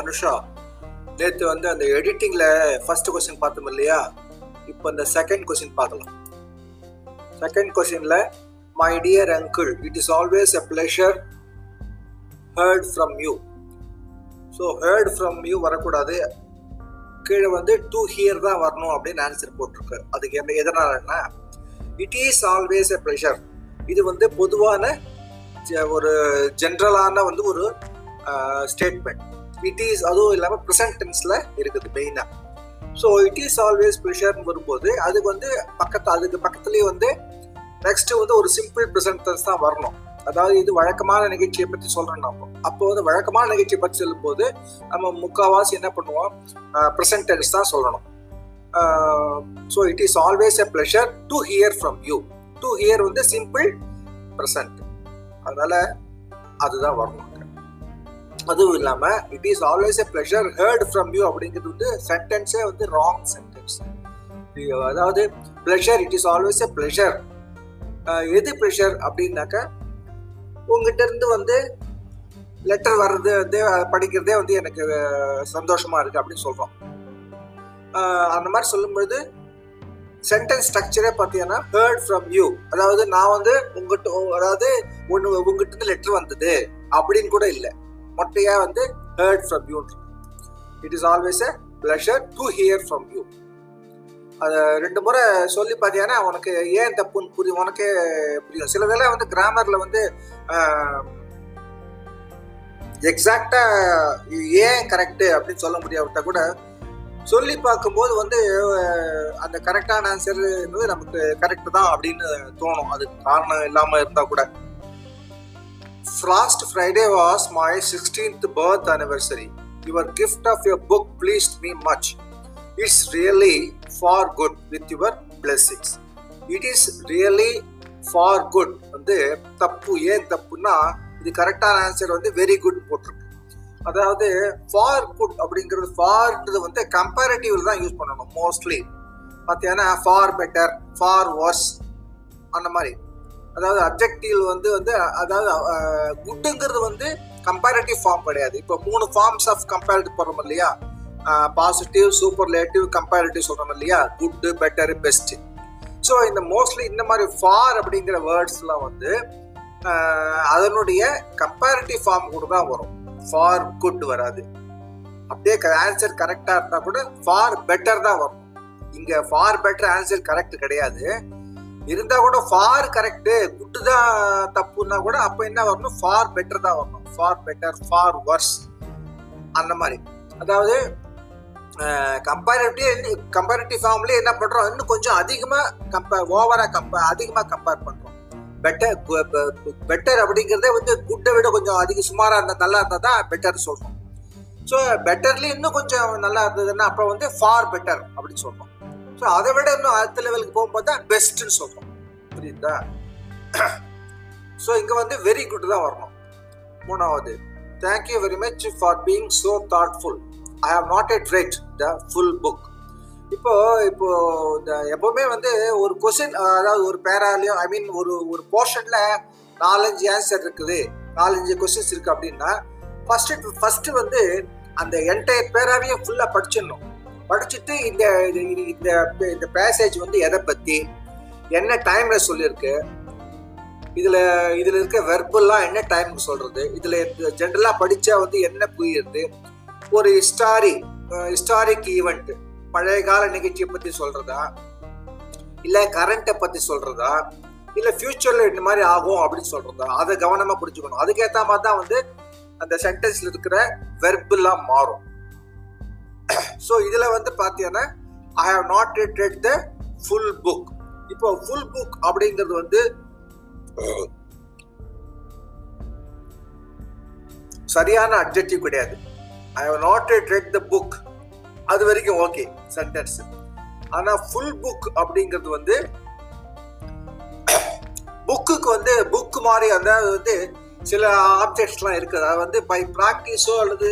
அனுஷா நேற்று வந்து அந்த எடிட்டிங்கில் ஃபர்ஸ்ட் கொஸ்டின் பார்த்தோம் இல்லையா? இப்போ அந்த செகண்ட் கொஸ்டின் பார்க்கலாம். செகண்ட் கொஸ்டினில் my dear uncle it is always a pleasure heard from you so heard from you வரக்கூடாது. கீழே வந்து டூ ஹியர் தான் வரணும் அப்படின்னு ஆன்சர் போட்டிருக்கு அதுக்கு என்ன எதனாலன்னா it is always a pleasure இது வந்து பொதுவான ஒரு ஜென்ரலான வந்து ஒரு ஸ்டேட்மெண்ட் இட் இஸ் அதுவும் இல்லாமல் ப்ரெசன்ட் டென்ஸில் இருக்குது மெயினாக ஸோ இட் இஸ் ஆல்வேஸ் ப்ரெஷர்னு வரும்போது அதுக்கு வந்து பக்கத்து அதுக்கு பக்கத்துலேயே வந்து நெக்ஸ்ட் வந்து ஒரு சிம்பிள் ப்ரெசன்ட் டென்ஸ் தான் வரணும். அதாவது இது வழக்கமான நிகழ்ச்சியை பற்றி சொல்கிறோம் நம்ம அப்போ. வந்து வழக்கமான நிகழ்ச்சியை பற்றி சொல்லும்போது நம்ம முக்கால்வாசி என்ன பண்ணுவோம்? ப்ரெசன்ட் டென்ஸ் தான் சொல்லணும். So it is always a pleasure to hear from you to hear வந்து சிம்பிள் ப்ரெசன்ட் அதனால் அதுதான் வரணும். அதுவும் இல்லாம it is always a pleasure heard from you அப்படிங்கிறது வந்து சென்டென்ஸே வந்து ராங் சென்டென்ஸ் அதாவது pleasure it is always a pleasure எது ப்ளஷர் அப்படின்னாக்க உங்ககிட்ட இருந்து வந்து லெட்டர் வர்றது வந்து படிக்கிறதே வந்து எனக்கு சந்தோஷமா இருக்கு அப்படின்னு சொல்றோம். அந்த மாதிரி சொல்லும்பொழுது சென்டென்ஸ் ஸ்ட்ரக்சரே பார்த்தீங்கன்னா ஹேர்ட் ஃப்ரம் யூ அதாவது நான் வந்து உங்ககிட்ட அதாவது ஒன்று உங்ககிட்ட இருந்து லெட்டர் வந்தது அப்படின்னு கூட இல்லை. மொட்டையாக வந்து heard from you it is always a pleasure to hear from you அதை ரெண்டு முறை சொல்லி பார்த்தீங்கன்னா உனக்கு ஏன் தப்புன்னு புரியும் உனக்கே புரியும். சிலதெல்லாம் வந்து கிராமரில் வந்து எக்ஸாக்டா ஏன் கரெக்டு அப்படின்னு சொல்ல முடியாவிட்டா கூட சொல்லி பார்க்கும்போது வந்து அந்த கரெக்டான ஆன்சர் நமக்கு கரெக்டு தான் அப்படின்னு தோணும். அதுக்கு காரணம் இல்லாமல் இருந்தால் கூட. Last Friday was my sixteenth birth anniversary. Your gift of your book pleased me much It's really far good with your blessings. It is really far good வந்து தப்பு ஏன் தப்புன்னா இது கரெக்டான ஆன்சர் வந்து வெரி குட் போட்டிருக்கு. அதாவது ஃபார் குட் அப்படிங்கிறது ஃபார்ன்றது வந்து கம்பேரிட்டிவ்ல தான் யூஸ் பண்ணணும் மோஸ்ட்லி பார்த்தீங்கன்னா ஃபார் பெட்டர் ஃபார் வர்ஸ் அந்த மாதிரி. அதாவது அப்ஜெக்டிவ் வந்து வந்து அதாவது குட்டுங்கிறது வந்து கம்பேரிட்டிவ் ஃபார்ம் கிடையாது. இப்போ மூணு ஃபார்ம்ஸ் ஆஃப் கம்பேரிட்டிவ் போடுறோம் இல்லையா? பாசிட்டிவ் சூப்பர்லேட்டிவ் கம்பேரிட்டிவ் சொல்றோம் இல்லையா? குட் பெட்டர் பெஸ்ட் ஸோ இந்த மோஸ்ட்லி இந்த மாதிரி ஃபார் அப்படிங்கிற வேர்ட்ஸ்லாம் வந்து அதனுடைய கம்பேரிட்டிவ் ஃபார்ம் கூட தான் வரும். ஃபார் குட் வராது. அப்படியே ஆன்சர் கரெக்டாக இருந்தால் கூட ஃபார் பெட்டர் தான் வரும். இங்கே ஃபார் பெட்டர் ஆன்சர் கரெக்ட் கிடையாது. இருந்தா கூட ஃபார் கரெக்டு குட்டு தான் தப்புன்னா கூட அப்போ என்ன வரணும்? ஃபார் பெட்டர் தான் வரணும். ஃபார் பெட்டர் ஃபார் வர்ஸ் அந்த மாதிரி. அதாவது கம்பேரிட்டிவ் கம்பேரிட்டிவ் ஃபார்ம்ல என்ன பண்ணுறோம் இன்னும் கொஞ்சம் அதிகமாக கம்பேர் ஓவராக கம்பேர் அதிகமாக கம்பேர் பண்ணுறோம் பெட்டர் பெட்டர் அப்படிங்கிறதே வந்து குட்டை விட கொஞ்சம் அதிக சுமாராக இருந்தால் நல்லா இருந்தால் தான் பெட்டர் சொல்கிறோம் ஸோ பெட்டர்ல இன்னும் கொஞ்சம் நல்லா இருந்ததுன்னா அப்புறம் வந்து ஃபார் பெட்டர் அப்படின்னு சொல்கிறோம் ஸோ அதை விட இன்னும் அடுத்த லெவலுக்கு போகும்போது தான் பெஸ்ட்னு சொல்கிறோம் புரியுதா? ஸோ இங்கே வந்து வெரி குட் தான் வரணும். மூணாவது thank you very much for being so thoughtful I have not yet read the full book இப்போ இப்போ இந்த எப்பவுமே வந்து ஒரு கொஸ்டின் அதாவது ஒரு பேராலையோ ஐ மீன் ஒரு ஒரு போர்ஷனில் நாலஞ்சு ஆன்சர் இருக்குது. நாலஞ்சு கொஸ்டின்ஸ் இருக்குது அப்படின்னா ஃபஸ்ட்டு ஃபஸ்ட்டு வந்து அந்த என்டையர் பேராவையும் ஃபுல்லாக படிச்சிடணும். படிச்சுட்டு இந்த இது- இந்த இந்த பேசேஜ் வந்து எதை பத்தி? என்ன டைம்ல சொல்லியிருக்கு? இதுல இதுல இருக்க வெர்பெல்லாம் என்ன டைம் சொல்றது? இதுல ஜென்ரலா படிச்சா வந்து என்ன புரியுது? ஒரு ஹிஸ்டாரி ஹிஸ்டாரிக் ஈவெண்ட் பழைய கால நிகழ்ச்சியை பத்தி சொல்றதா? இல்ல கரண்ட்டை பத்தி சொல்றதா? இல்ல ஃபியூச்சர்ல இந்த மாதிரி ஆகும் அப்படின்னு சொல்றதா? அதை கவனமா பிடிச்சிக்கணும் அதுக்கேத்த மாதிரி தான் வந்து அந்த சென்டென்ஸ்ல இருக்கிற வெர்பெல்லாம் மாறும். ஸோ இதில் வந்து பார்த்தீங்கன்னா I have not read read the full book இப்போ ஃபுல் புக் அப்படிங்கிறது வந்து சரியான அப்ஜெக்டிவ் கிடையாது. I have not read read the book அது வரைக்கும் ஓகே சென்டென்ஸ் ஆனால் ஃபுல் புக் அப்படிங்கிறது வந்து புக்குக்கு வந்து புக் மாதிரி அதாவது வந்து சில ஆப்ஜெக்ட்ஸ்லாம் இருக்குது. அது வந்து பை ப்ராக்டிஸோ அல்லது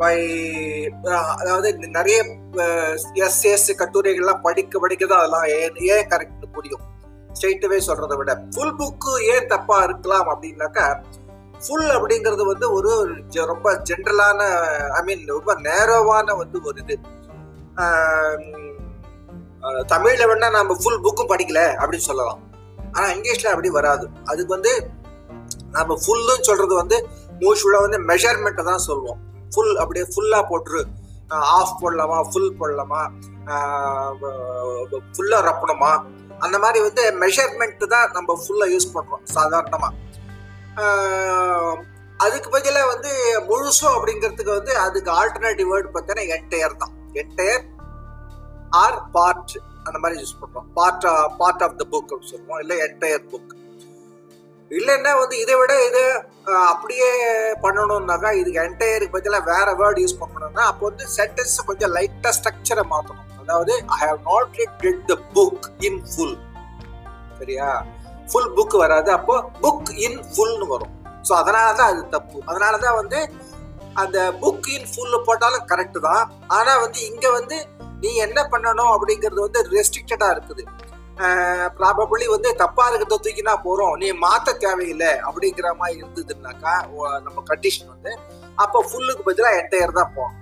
பை அதாவது நிறைய எஸ்எஸ் கட்டுரைகள்லாம் படிக்க படிக்க தான் அதெல்லாம் ஏன் ஏன் கரெக்ட்னு புரியும். ஸ்ட்ரெயிட்டவே சொல்றதை விட ஃபுல் புக்கு ஏன் தப்பா இருக்கலாம் அப்படின்னாக்கா ஃபுல் அப்படிங்கிறது வந்து ஒரு ரொம்ப ஜென்ரலான ஐ மீன் ரொம்ப நேரோவான வந்து ஒரு இது. தமிழ்ல வேணா நம்ம ஃபுல் புக்கும் படிக்கல அப்படின்னு சொல்லலாம். ஆனா இங்கிலீஷ்ல அப்படி வராது. அதுக்கு வந்து நம்ம ஃபுல்லுன்னு சொல்றது வந்து மோஸ்ட்ஃபுல்லா வந்து மெஷர்மெண்ட்டை தான் சொல்லுவோம் ஃபுல் அப்படியே ஃபுல்லா போட்டுரு. ஆஃப் போடலாமா ஃபுல் போடலாமா ஃபுல்லா ரப்பணுமா? அந்த மாதிரி வந்து மெஷர்மெண்ட் தான் நம்ம ஃபுல்லா யூஸ் பண்றோம் சாதாரணமா. அதுக்கு பதிலாக வந்து முழுசும் அப்படிங்கிறதுக்கு வந்து அதுக்கு ஆல்டர்னேட்டிவ் வேர்டு பார்த்தீங்கன்னா என்டையர் தான். என்டையர் ஆர் பார்ட் அந்த மாதிரி யூஸ் பண்றோம். Part part of the book அப்படின்னு சொல்லுவோம் இல்லை என்டையர் புக் இல்லைன்னா வந்து இதை விட இது அப்படியே பண்ணணும்னாக்கா இதுக்கு என்டையருக்கு பதிலாக வேற வேர்டு யூஸ் பண்ணணும்னா அப்போ வந்து சென்டென்ஸ் கொஞ்சம் லைட்டாக ஸ்ட்ரக்சரை மாற்றணும் அதாவது I have not read the book in full சரியா? ஃபுல் புக் வராது அப்போ புக் இன் ஃபுல்னு வரும். ஸோ அதனால தான் அது தப்பு. அதனால தான் வந்து அந்த புக் இன் ஃபுல் போட்டாலும் கரெக்டு தான். ஆனால் வந்து இங்கே வந்து நீ என்ன பண்ணணும் அப்படிங்கிறது வந்து ரெஸ்ட்ரிக்டடாக இருக்குது. ப்ராபபிளி வந்து தப்பா இருக்கிறத தூக்கினா போறோம். நீ மாத்த தேவையில்லை அப்படிங்கிற மாதிரி இருந்ததுன்னாக்கா ஓ- நம்ம கண்டிஷன் வந்து அப்போ ஃபுல்லுக்கு பதிலாக என்டையர் தான் போகும்.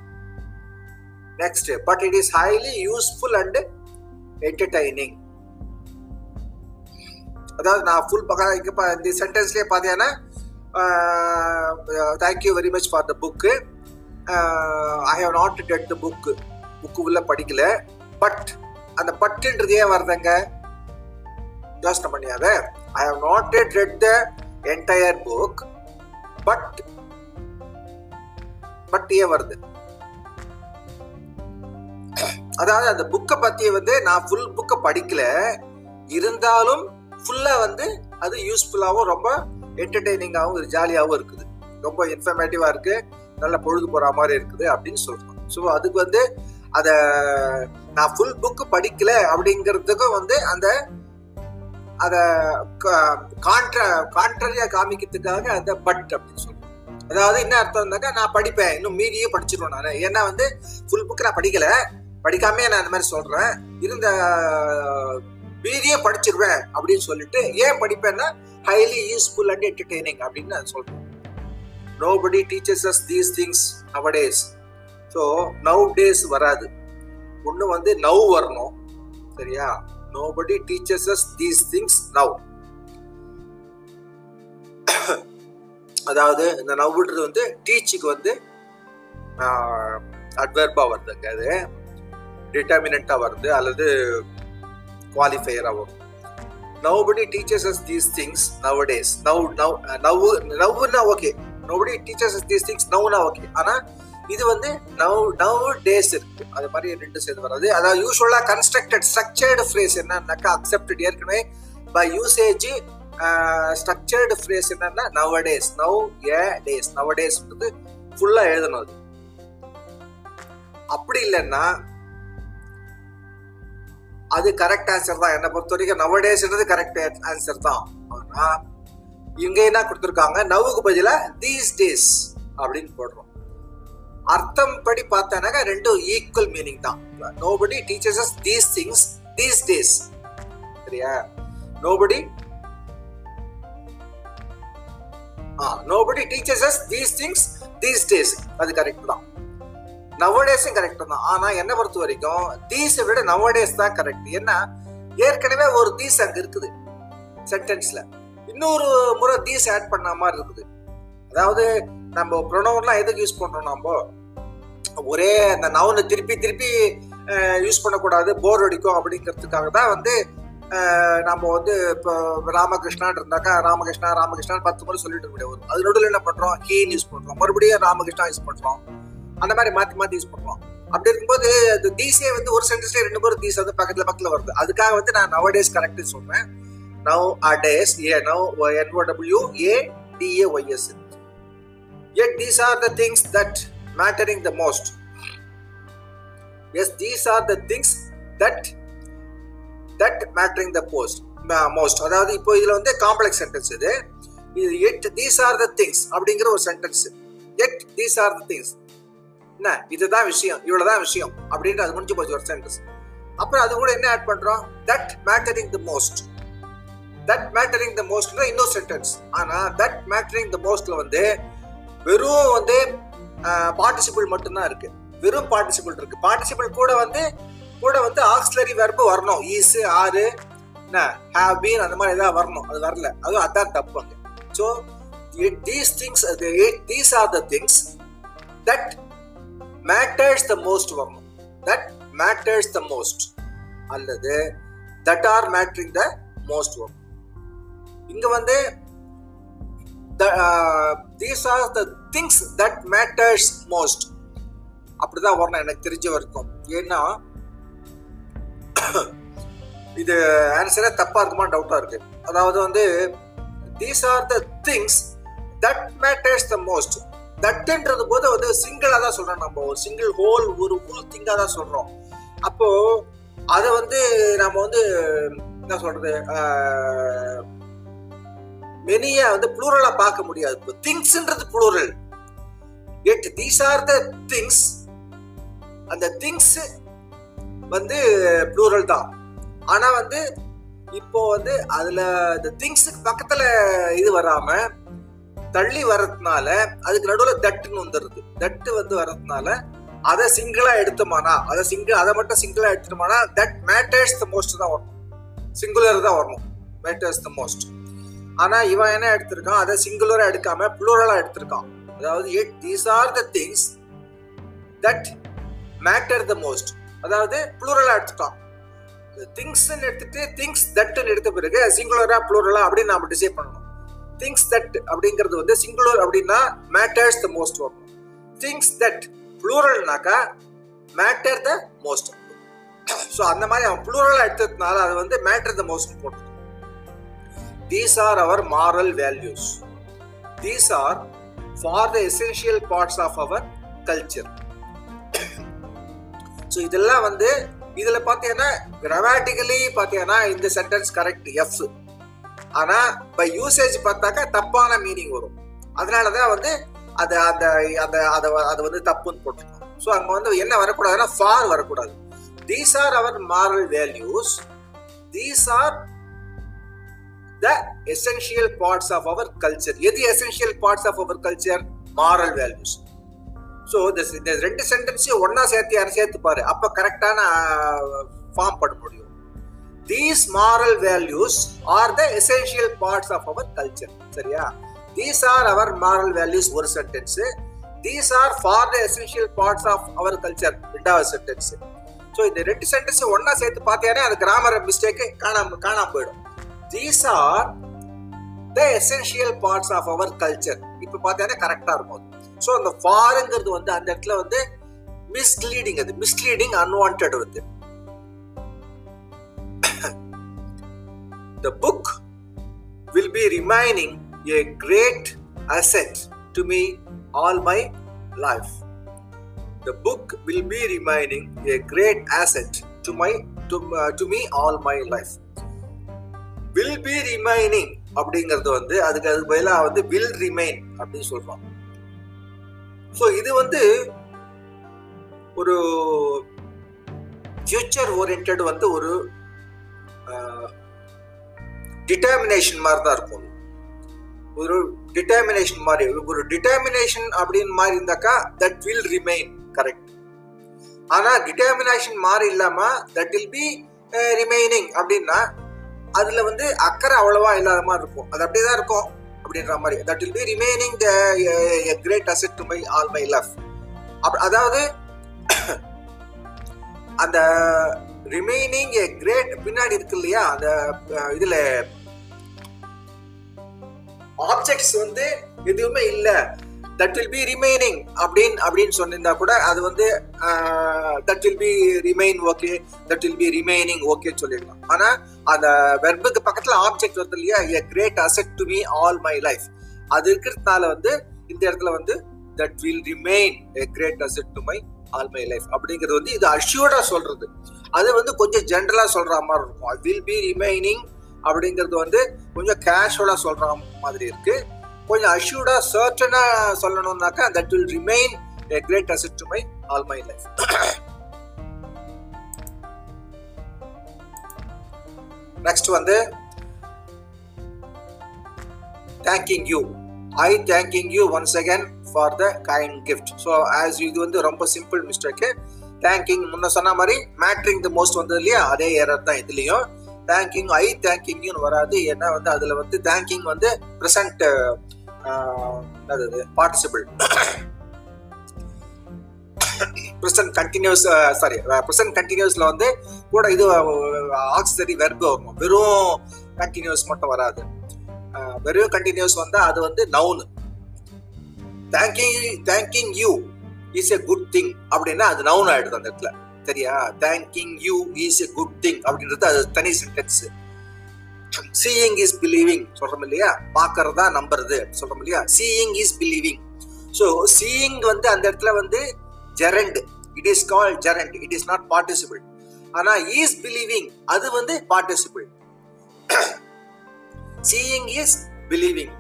Next but it is highly useful and entertaining அதாவது நான் ஃபுல் பக்கம் இங்க இந்த சென்டென்ஸ்லேயே பார்த்தீங்கன்னா thank you very much for the book I have not read the book book உள்ள படிக்கல. பட் அந்த பட்டுன்றதே ஏன் வருதுங்க? யோசனை பண்ணியாத I have not yet read the entire book but but ஏன் வருது. அதாவது அந்த புக்கை பத்தி வந்து நான் ஃபுல் புக்கை படிக்கல. இருந்தாலும் ஃபுல்லா வந்து அது யூஸ்ஃபுல்லாகவும் ரொம்ப என்டர்டெய்னிங்காகவும் ஜாலியாகவும் இருக்குது. ரொம்ப இன்ஃபர்மேட்டிவா இருக்கு. நல்ல பொழுது போற மாதிரி இருக்குது அப்படின்னு சொல்றோம். ஸோ அதுக்கு வந்து அதை நான் ஃபுல் புக் படிக்கல அப்படிங்கிறதுக்கும் வந்து அந்த அதை காண்ட்ரா கான்ட்ரரியா காமிக்கிறதுக்காக அந்த பட் அப்படின்னு சொல்லுவோம் அதாவது என்ன அர்த்தம்னாக்கா நான் படிப்பேன். இன்னும் மீதியே படிச்சிருவேன் நான். ஏன்னா வந்து ஃபுல் புக் நான் படிக்கல. படிக்காம நான் அந்த மாதிரி சொல்றேன். இருந்த மீதியே படிச்சிருவேன் அப்படின்னு சொல்லிட்டு ஏன் படிப்பேன்னா ஹைலி யூஸ்ஃபுல் அண்ட் என்டர்டெய்னிங் அப்படின்னு நான் சொல்றேன். Nobody teaches us these things nowadays so now days வராது. ஒன்று வந்து நவ் வரணும். சரியா? Nobody teaches us these things now அதாவது இந்த நவ்வுன்றது வந்து டீச்சுக்கு வந்து அட்வர்பா வருதுங்க அது டிட்டர்மினண்டா வருது அல்லது குவாலிஃபையராக வரும். Nobody teaches us these things now days now now now நவ்னா okay nobody teaches us these things நவ்னா okay ஆனால் இது வந்து நவ் நவ் டேஸ் இருக்கு. அது மாதிரி ரெண்டு சேர்ந்து வராது. அதாவது யூஸ்வலா கன்ஸ்ட்ரக்டட் ஸ்ட்ரக்சர்டு ஃப்ரேஸ் என்னன்னாக்கா அக்செப்டட் ஏற்கனவே பை யூசேஜ் ஸ்ட்ரக்சர்டு ஃப்ரேஸ் என்னன்னா நவ டேஸ் நவ் ஏ டேஸ் நவ டேஸ்ன்றது ஃபுல்லா எழுதணும் அப்படி இல்லைன்னா அது கரெக்ட் ஆன்சர் தான். என்னை பொறுத்த வரைக்கும் நவ டேஸ்ன்றது கரெக்ட் ஆன்சர் தான். ஆனா இங்க என்ன கொடுத்துருக்காங்க? நவுக்கு பதிலாக தீஸ் டேஸ் அப்படின்னு போடுறோம். அர்த்தம் படி பார்த்தானாக்கா ரெண்டும் ஈக்குவல் மீனிங் தான். Nobody teaches us these things these days சரியா? Nobody nobody teaches us these things these days அது கரெக்ட் தான். நவடேஸும் கரெக்ட் தான். ஆனா என்ன பொறுத்த வரைக்கும் தீஸை விட நவடேஸ் தான் கரெக்ட் ஏன்னா ஏற்கனவே ஒரு தீஸ் அங்க இருக்குது. சென்டென்ஸ்ல இன்னொரு முறை தீஸ் ஆட் பண்ண மாதிரி இருக்குது. அதாவது நம்ம ப்ரொனவுன்லாம் எதுக்கு யூஸ் பண்றோம் நம்ம ஒரே அந்த நவுனை திருப்பி திருப்பி யூஸ் பண்ணக்கூடாது போர் அடிக்கும் அப்படிங்கிறதுக்காக தான் வந்து நம்ம வந்து இப்போ ராமகிருஷ்ணான் இருந்தாக்கா ராமகிருஷ்ணா ராமகிருஷ்ணான் பத்து முறை சொல்லிட்டு இருக்க முடியாது. அது நடுவில் என்ன பண்ணுறோம் ஹீன் யூஸ் பண்ணுறோம் மறுபடியும் ராமகிருஷ்ணா யூஸ் பண்ணுறோம் அந்த மாதிரி மாற்றி மாற்றி யூஸ் பண்ணுறோம் அப்படி இருக்கும்போது அது தீஸே வந்து ஒரு சென்டென்ஸ்ல ரெண்டு பேரும் தீஸ் வந்து பக்கத்துல பக்கத்துல வருது. அதுக்காக வந்து நான் நவ டேஸ் கரெக்ட் சொல்றேன். Now a days A now N O W A D A Y S yet these are the things that mattering the most. Yes, these are the things that that mattering the post most. அதாவது இப்போ இதுல வந்து complex sentence இது. இது yet these are the things அப்படிங்கிற ஒரு sentence yet these are the things என்ன? இதுதான் விஷயம் இவ்வளவுதான் விஷயம் அப்படின்ட்டு அது முடிஞ்சு போச்சு ஒரு சென்டென்ஸ் அப்புறம் அது கூட என்ன ஆட் பண்றோம்? That mattering the most that mattering the மோஸ்ட்னா இன்னொரு சென்டென்ஸ் ஆனா தட் மேட்டரிங் த மோஸ்ட்ல வந்து வெறும் வந்து பார்ட்டிசிபிள் மட்டும்தான் இருக்கு. வெறும் பார்ட்டிசிபிள் இருக்கு. பார்ட்டிசிபிள் கூட வந்து கூட வந்து ஆக்சிலரி வெர்பு வரணும். ஈஸு ஆறு என்ன ஹேவ் பீன் அந்த மாதிரி ஏதாவது வரணும். அது வரல. அதுவும் அதான் தப்பு அங்கே. So these things these are the things that matters the most வரணும். தட் மேட்டர்ஸ் த மோஸ்ட் அல்லது that are mattering the most வரணும். இங்கே வந்து these are the things that matters most அப்படிதான் வரணும். எனக்கு தெரிஞ்ச வரைக்கும். ஏன்னா இது ஆன்சரே தப்பா இருக்குமா டவுட்டா இருக்கு. அதாவது வந்து these are the things that matters the most தட்டுன்றது போது வந்து சிங்கிளா தான் சொல்றோம் நம்ம. ஒரு சிங்கிள் ஹோல் ஒரு ஹோல் திங்கா தான் சொல்றோம். அப்போ அதை வந்து நம்ம வந்து என்ன சொல்றது மெனிய வந்து புளூரலா பார்க்க முடியாது. இப்போ திங்ஸ்ன்றது plural yet these are the things அந்த திங்ஸ் வந்து ப்ளூரல் தான். ஆனா வந்து இப்போ வந்து அதுல இந்த திங்ஸுக்கு பக்கத்துல இது வராம தள்ளி வர்றதுனால அதுக்கு நடுவில் தட்டுன்னு வந்துடுது தட்டு வந்து வர்றதுனால அதை சிங்கிளா எடுத்தோமானா அதை சிங்கிள் அதை மட்டும் சிங்கிளா எடுத்துட்டோமானா தட் மேட்டர்ஸ் த மோஸ்ட் தான் வரணும். சிங்குலர் தான் வரணும். மேட்டர்ஸ் த மோஸ்ட் ஆனால் இவன் என்ன எடுத்திருக்கான்? அதை சிங்குலராக எடுக்காம ப்ளூரலாக எடுத்திருக்கான். அதாவது these are the things that matter the most அதாவது ப்ளூரலா எடுத்துட்டான். திங்ஸ்ன்னு எடுத்துட்டு திங்ஸ் தட்டுன்னு எடுத்த பிறகு சிங்குலரா ப்ளூரலா அப்படின்னு நாம் டிசைட் பண்ணணும். திங்ஸ் தட் அப்படிங்கிறது வந்து சிங்குலர் அப்படின்னா மேட்டர்ஸ் த மோஸ்ட் வரும். திங்ஸ் தட் ப்ளூரல்னாக்கா மேட்டர் த மோஸ்ட் ஸோ அந்த மாதிரி அவன் ப்ளூரலாக எடுத்ததுனால அது வந்து மேட்டர் த மோஸ்ட் போட்டு these are our moral values these are far the essential parts of our culture so இதெல்லாம் வந்து இதில் பார்த்தீங்கன்னா கிராமட்டிக்கலி பார்த்தீங்கன்னா இந்த சென்டென்ஸ் கரெக்ட் எஃப் ஆனால் பை யூசேஜ் பார்த்தாக்கா தப்பான மீனிங் வரும். அதனாலதான் வந்து அது அந்த அந்த அதை அது வந்து தப்புன்னு போட்டிருக்கோம் ஸோ அங்கே வந்து என்ன வரக்கூடாதுன்னா ஃபார் வரக்கூடாது. These are our moral values these are the essential parts of our culture எது essential parts of our culture moral values so இந்த ரெண்டு சென்டென்ஸையும் ஒன்னா சேர்த்து யாரும் சேர்த்து பாரு. அப்ப கரெக்டான ஃபார்ம் பண்ண முடியும். These moral values are the essential parts of our culture சரியா? These are our moral values ஒரு sentence these are far the essential parts of our culture ரெண்டாவது சென்டென்ஸ் ஸோ இந்த ரெண்டு சென்டென்ஸ் ஒன்னா சேர்த்து பார்த்தியானே அது கிராமர் மிஸ்டேக்கு காணாம காணாம போயிடும். These are the essential parts of our culture இப்போ பார்த்தியானே கரெக்டா இருக்கும் ஸோ அந்த ஃபாருங்கிறது வந்து அந்த இடத்துல வந்து மிஸ்லீடிங் அது மிஸ்லீடிங் அன்வான்ட் வந்து the book will be remaining a great asset to me all my life. The book will be remaining a great asset to my to, uh, to me all will be remaining அப்படிங்கிறது வந்து அதுக்கு அதுக்கு பதிலாக வந்து will remain அப்படின்னு சொல்றோம். So இது வந்து ஒரு ஃபியூச்சர் ஓரியன்ட் வந்து ஒரு டிட்டர்மினேஷன் மாதிரி தான் இருக்கும். ஒரு டிட்டர்மினேஷன் மாதிரி ஒரு டிட்டர்மினேஷன் அப்படின்னு மாதிரி இருந்தாக்கா தட் வில் ரிமைன் கரெக்ட் ஆனால் டிட்டர்மினேஷன் மாதிரி இல்லாமல் தட் வில் பி ரிமைனிங் அப்படின்னா அதுல வந்து அக்கறை அவ்வளவா இல்லாத மாதிரி இருக்கும். அது அப்படியே தான் இருக்கும் அப்படின்ற மாதிரி. That will be remaining the great asset to my all my love அதாவது அந்த ரிமைனிங் ஏ கிரேட் பின்னாடி இருக்கு இல்லையா அந்த இதுல ஆப்ஜெக்ட்ஸ் வந்து எதுவுமே இல்லை. தட் வில் பி ரிமைனிங் அப்படின்னு அப்படின்னு சொன்னிருந்தா கூட அது வந்து that will be remain okay that will be remaining okay சொல்லிடலாம். ஆனா அந்த வெர்புக்கு பக்கத்துல ஆப்ஜெக்ட் வருது இல்லையா? A great asset to me all my life அது இருக்கிறதுனால வந்து இந்த இடத்துல வந்து that will remain a great asset to my all my life அப்படிங்கிறது வந்து இது அஷ்யூர்டா சொல்றது. அது வந்து கொஞ்சம் ஜென்ரலா சொல்ற மாதிரி இருக்கும். ஐ வில் பி ரிமைனிங் அப்படிங்கிறது வந்து கொஞ்சம் கேஷுவலா சொல்ற மாதிரி இருக்கு. கொஞ்சம் அஷ்யூர்டா சர்டனா சொல்லணும்னாக்கா that will remain a great asset to my all my life next வந்து thanking you I thanking you once again for the kind gift so as இது வந்து ரொம்ப சிம்பிள் மிஸ்டேக்கு தேங்கிங் முன்ன சொன்ன மாதிரி மேட்ரிங் த மோஸ்ட் வந்தது இல்லையா? அதே ஏரர் தான் இதுலேயும். தேங்கிங் ஐ தேங்கிங்னு வராது. ஏன்னா வந்து அதில் வந்து தேங்கிங் வந்து ப்ரெசன்ட் என்னது participle present continuous sorry present கண்டினியூஸ்ல வந்து கூட இது ஆக்சிலரி வெர்பு வரும். வெறும் கண்டினியூஸ் மட்டும் வராது. வெறும் கண்டினியூஸ் வந்தா அது வந்து noun thanking thanking you is a good thing அப்படின்னா அது நவுன் ஆயிடுது அந்த இடத்துல. சரியா thanking you is a good thing அப்படின்றது அது தனி சென்டென்ஸ் சீயிங் இஸ் பிலீவிங் சொல்றோம் இல்லையா? பாக்குறதா நம்புறது சொல்றோம் இல்லையா? Seeing is believing so seeing வந்து அந்த இடத்துல வந்து gerund it is call gerund it is not participle ஆனா இஸ் பிலீவிங் அது வந்து participle seeing is believing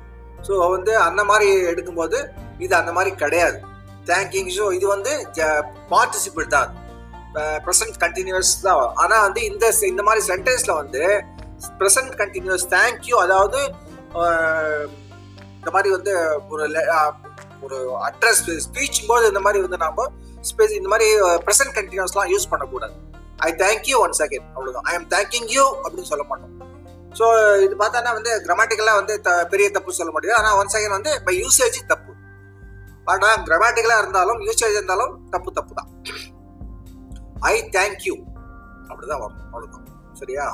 so வந்து அந்த மாதிரி எடுக்கும்போது இது அந்த மாதிரி கிடையாது. தேங்கிங் ஸோ இது வந்து uh, பார்ட்டிசிபிள் தான். ப்ரெசன்ட் கண்டினியூஸ் தான் ஆனா வந்து இந்த இந்த மாதிரி சென்டென்ஸ்ல வந்து ப்ரெசன்ட் கண்டினியூஸ் தேங்க்யூ அதாவது இந்த மாதிரி வந்து ஒரு ஒரு அட்ரஸ் ஸ்பீச் போது இந்த மாதிரி வந்து நாம ஸ்பேஸ் இந்த மாதிரி ப்ரெசன்ட் கண்டினியூஸ்லாம் யூஸ் பண்ணக்கூடாது. ஐ தேங்க்யூ ஒன் செகண்ட் அவ்வளோதான் ஐ எம் தேங்கிங் யூ அப்படின்னு சொல்ல மாட்டோம். ஸோ இது பார்த்தோன்னா வந்து கிராமட்டிக்கலாக வந்து த- பெரிய தப்பு சொல்ல முடியாது. ஆனால் ஒன் செகண்ட் வந்து பை யூசேஜ் தப்பு. ஆனால் கிராமட்டிக்கலாக இருந்தாலும் யூசேஜ் இருந்தாலும் தப்பு தப்பு தான். ஐ தேங்க்யூ அப்படிதான் வரும் அவ்வளவுதான். சரியா?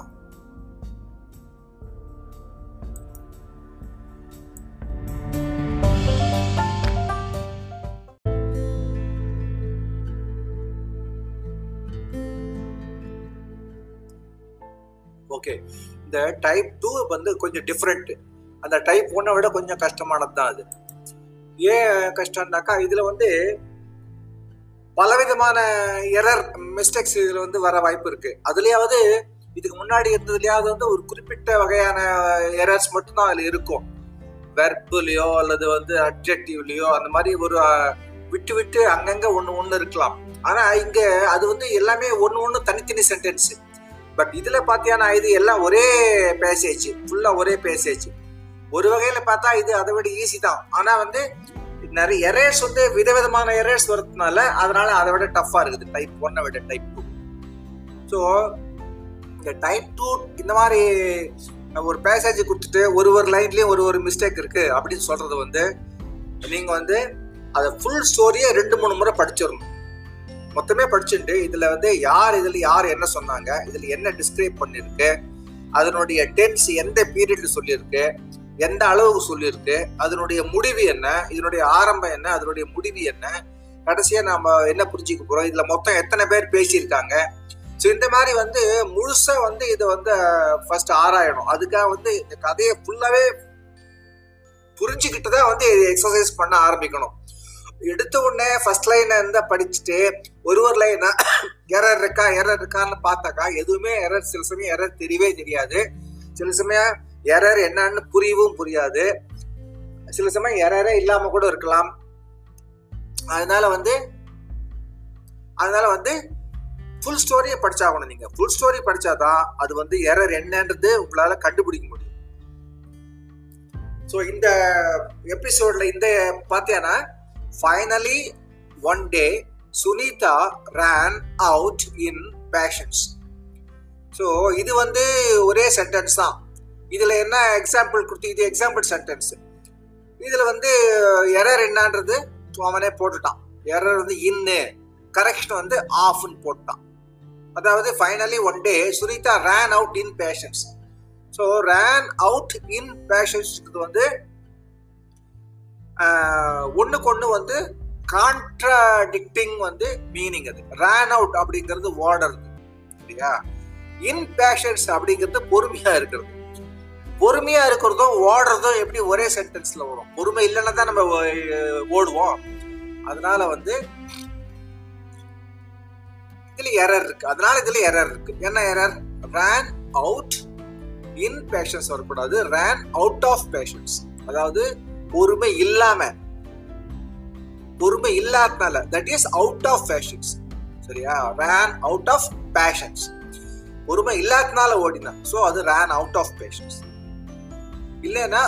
ஓகே இந்த டைப் டூ வந்து கொஞ்சம் டிஃப்ரெண்ட் அந்த டைப் ஒன்னை விட கொஞ்சம் கஷ்டமானது தான் அது. ஏன் கஷ்டம்னாக்கா இதில் வந்து பலவிதமான எரர் மிஸ்டேக்ஸ் இதில் வந்து வர வாய்ப்பு இருக்கு. அதுலயாவது இதுக்கு முன்னாடி இருந்ததுலயாவது வந்து ஒரு குறிப்பிட்ட வகையான எரர்ஸ் மட்டும்தான் அதில் இருக்கும். வெர்புலையோ அல்லது வந்து அப்ஜெக்டிவ்லையோ அந்த மாதிரி ஒரு விட்டு விட்டு அங்கங்க ஒன்று ஒன்று இருக்கலாம். ஆனா இங்க அது வந்து எல்லாமே ஒன்று ஒன்று தனித்தனி சென்டென்ஸ் பட் இதுல பாத்தியானா இது எல்லாம் ஒரே பேசேஜ் ஃபுல்லா ஒரே பேசேஜ் ஒரு வகையில பார்த்தா இது அதை விட ஈஸி தான். ஆனா வந்து நிறைய எரேர்ஸ் வந்து விதவிதமான எரேர்ஸ் வரதுனால அதனால அதை விட டஃப்பா இருக்குது. டைப் ஒன்னை விட டைப் டூ ஸோ இந்த டைப் டூ இந்த மாதிரி ஒரு பேசேஜ் கொடுத்துட்டு ஒரு ஒரு லைன்லயும் ஒரு ஒரு மிஸ்டேக் இருக்கு அப்படின்னு சொல்றது வந்து நீங்க வந்து அதை ஃபுல் ஸ்டோரியை ரெண்டு மூணு முறை படிச்சிடணும். மொத்தமே படிச்சுட்டு இதுல வந்து யார் இதுல யார் என்ன சொன்னாங்க இதுல என்ன டிஸ்கிரைப் பண்ணிருக்கு அதனுடைய டென்ஸ் எந்த பீரியட்ல சொல்லியிருக்கு எந்த அளவுக்கு சொல்லியிருக்கு அதனுடைய முடிவு என்ன இதனுடைய ஆரம்பம் என்ன அதனுடைய முடிவு என்ன கடைசியா நாம என்ன புரிஞ்சுக்க போறோம் இதுல மொத்தம் எத்தனை பேர் பேசியிருக்காங்க. ஸோ இந்த மாதிரி வந்து முழுசா வந்து இதை வந்து ஃபர்ஸ்ட் ஆராயணும். அதுக்காக வந்து இந்த கதையை ஃபுல்லாவே புரிஞ்சுக்கிட்டு தான் வந்து எக்ஸசைஸ் பண்ண ஆரம்பிக்கணும். எடுத்த உடனே ஃபர்ஸ்ட் லைனை இருந்தா படிச்சுட்டு ஒரு ஒரு லைனா எரர் இருக்கா எரர் இருக்கான்னு பார்த்தாக்கா எதுவுமே எரர் சில சமயம் எரர் தெரியவே தெரியாது. சில சமயம் எரர் என்னன்னு புரியவும் புரியாது. சில சமயம் எரரே இல்லாம கூட இருக்கலாம். அதனால வந்து அதனால வந்து ஃபுல் ஸ்டோரியை படிச்சாகணும் நீங்க. ஃபுல் ஸ்டோரி படிச்சாதான் அது வந்து எரர் என்னன்றது உங்களால கண்டுபிடிக்க முடியும். ஸோ இந்த எபிசோட்ல இந்த பார்த்தீங்கன்னா finally one day Sunita ran out in patience so இது வந்து ஒரே சென்டென்ஸ் தான். இதில் என்ன எக்ஸாம்பிள் கொடுத்து இது எக்ஸாம்பிள் சென்டென்ஸ் இதில் வந்து எரர் என்னன்றது அவனே போட்டுட்டான். எரர் வந்து இன்னு கரெக்ஷன் வந்து ஆஃப்னு போட்டான் அதாவது finally one day Sunita ran out in patience so ran out in பேஷன்ஸ்க்கு வந்து ஒன்றுக்கு ஒன்று வந்து கான்ட்ராடிக்டிங் வந்து மீனிங் அது. ரேன் அவுட் அப்படிங்கிறது ஓடுறது இல்லையா? இன் பேஷன்ஸ் அப்படிங்கிறது பொறுமையாக இருக்கிறது. பொறுமையா இருக்கிறதும் ஓடுறதும் எப்படி ஒரே சென்டென்ஸ்ல வரும். பொறுமை இல்லைன்னா தான் நம்ம ஓடுவோம். அதனால வந்து இதுல எரர் இருக்கு. அதனால இதுல எரர் இருக்கு. என்ன error ran out in patience வரக்கூடாது. ரேன் அவுட் ஆஃப் பேஷன்ஸ் அதாவது பொறுமை இல்லாம. பொறுமை இல்லாதனால that is out of patience சரியா? ரேன் அவுட் ஆஃப் பேஷன்ஸ் பொறுமை இல்லாதனால ஓடினா ஸோ அது ரேன் அவுட் ஆஃப் பேஷன்ஸ் இல்லைன்னா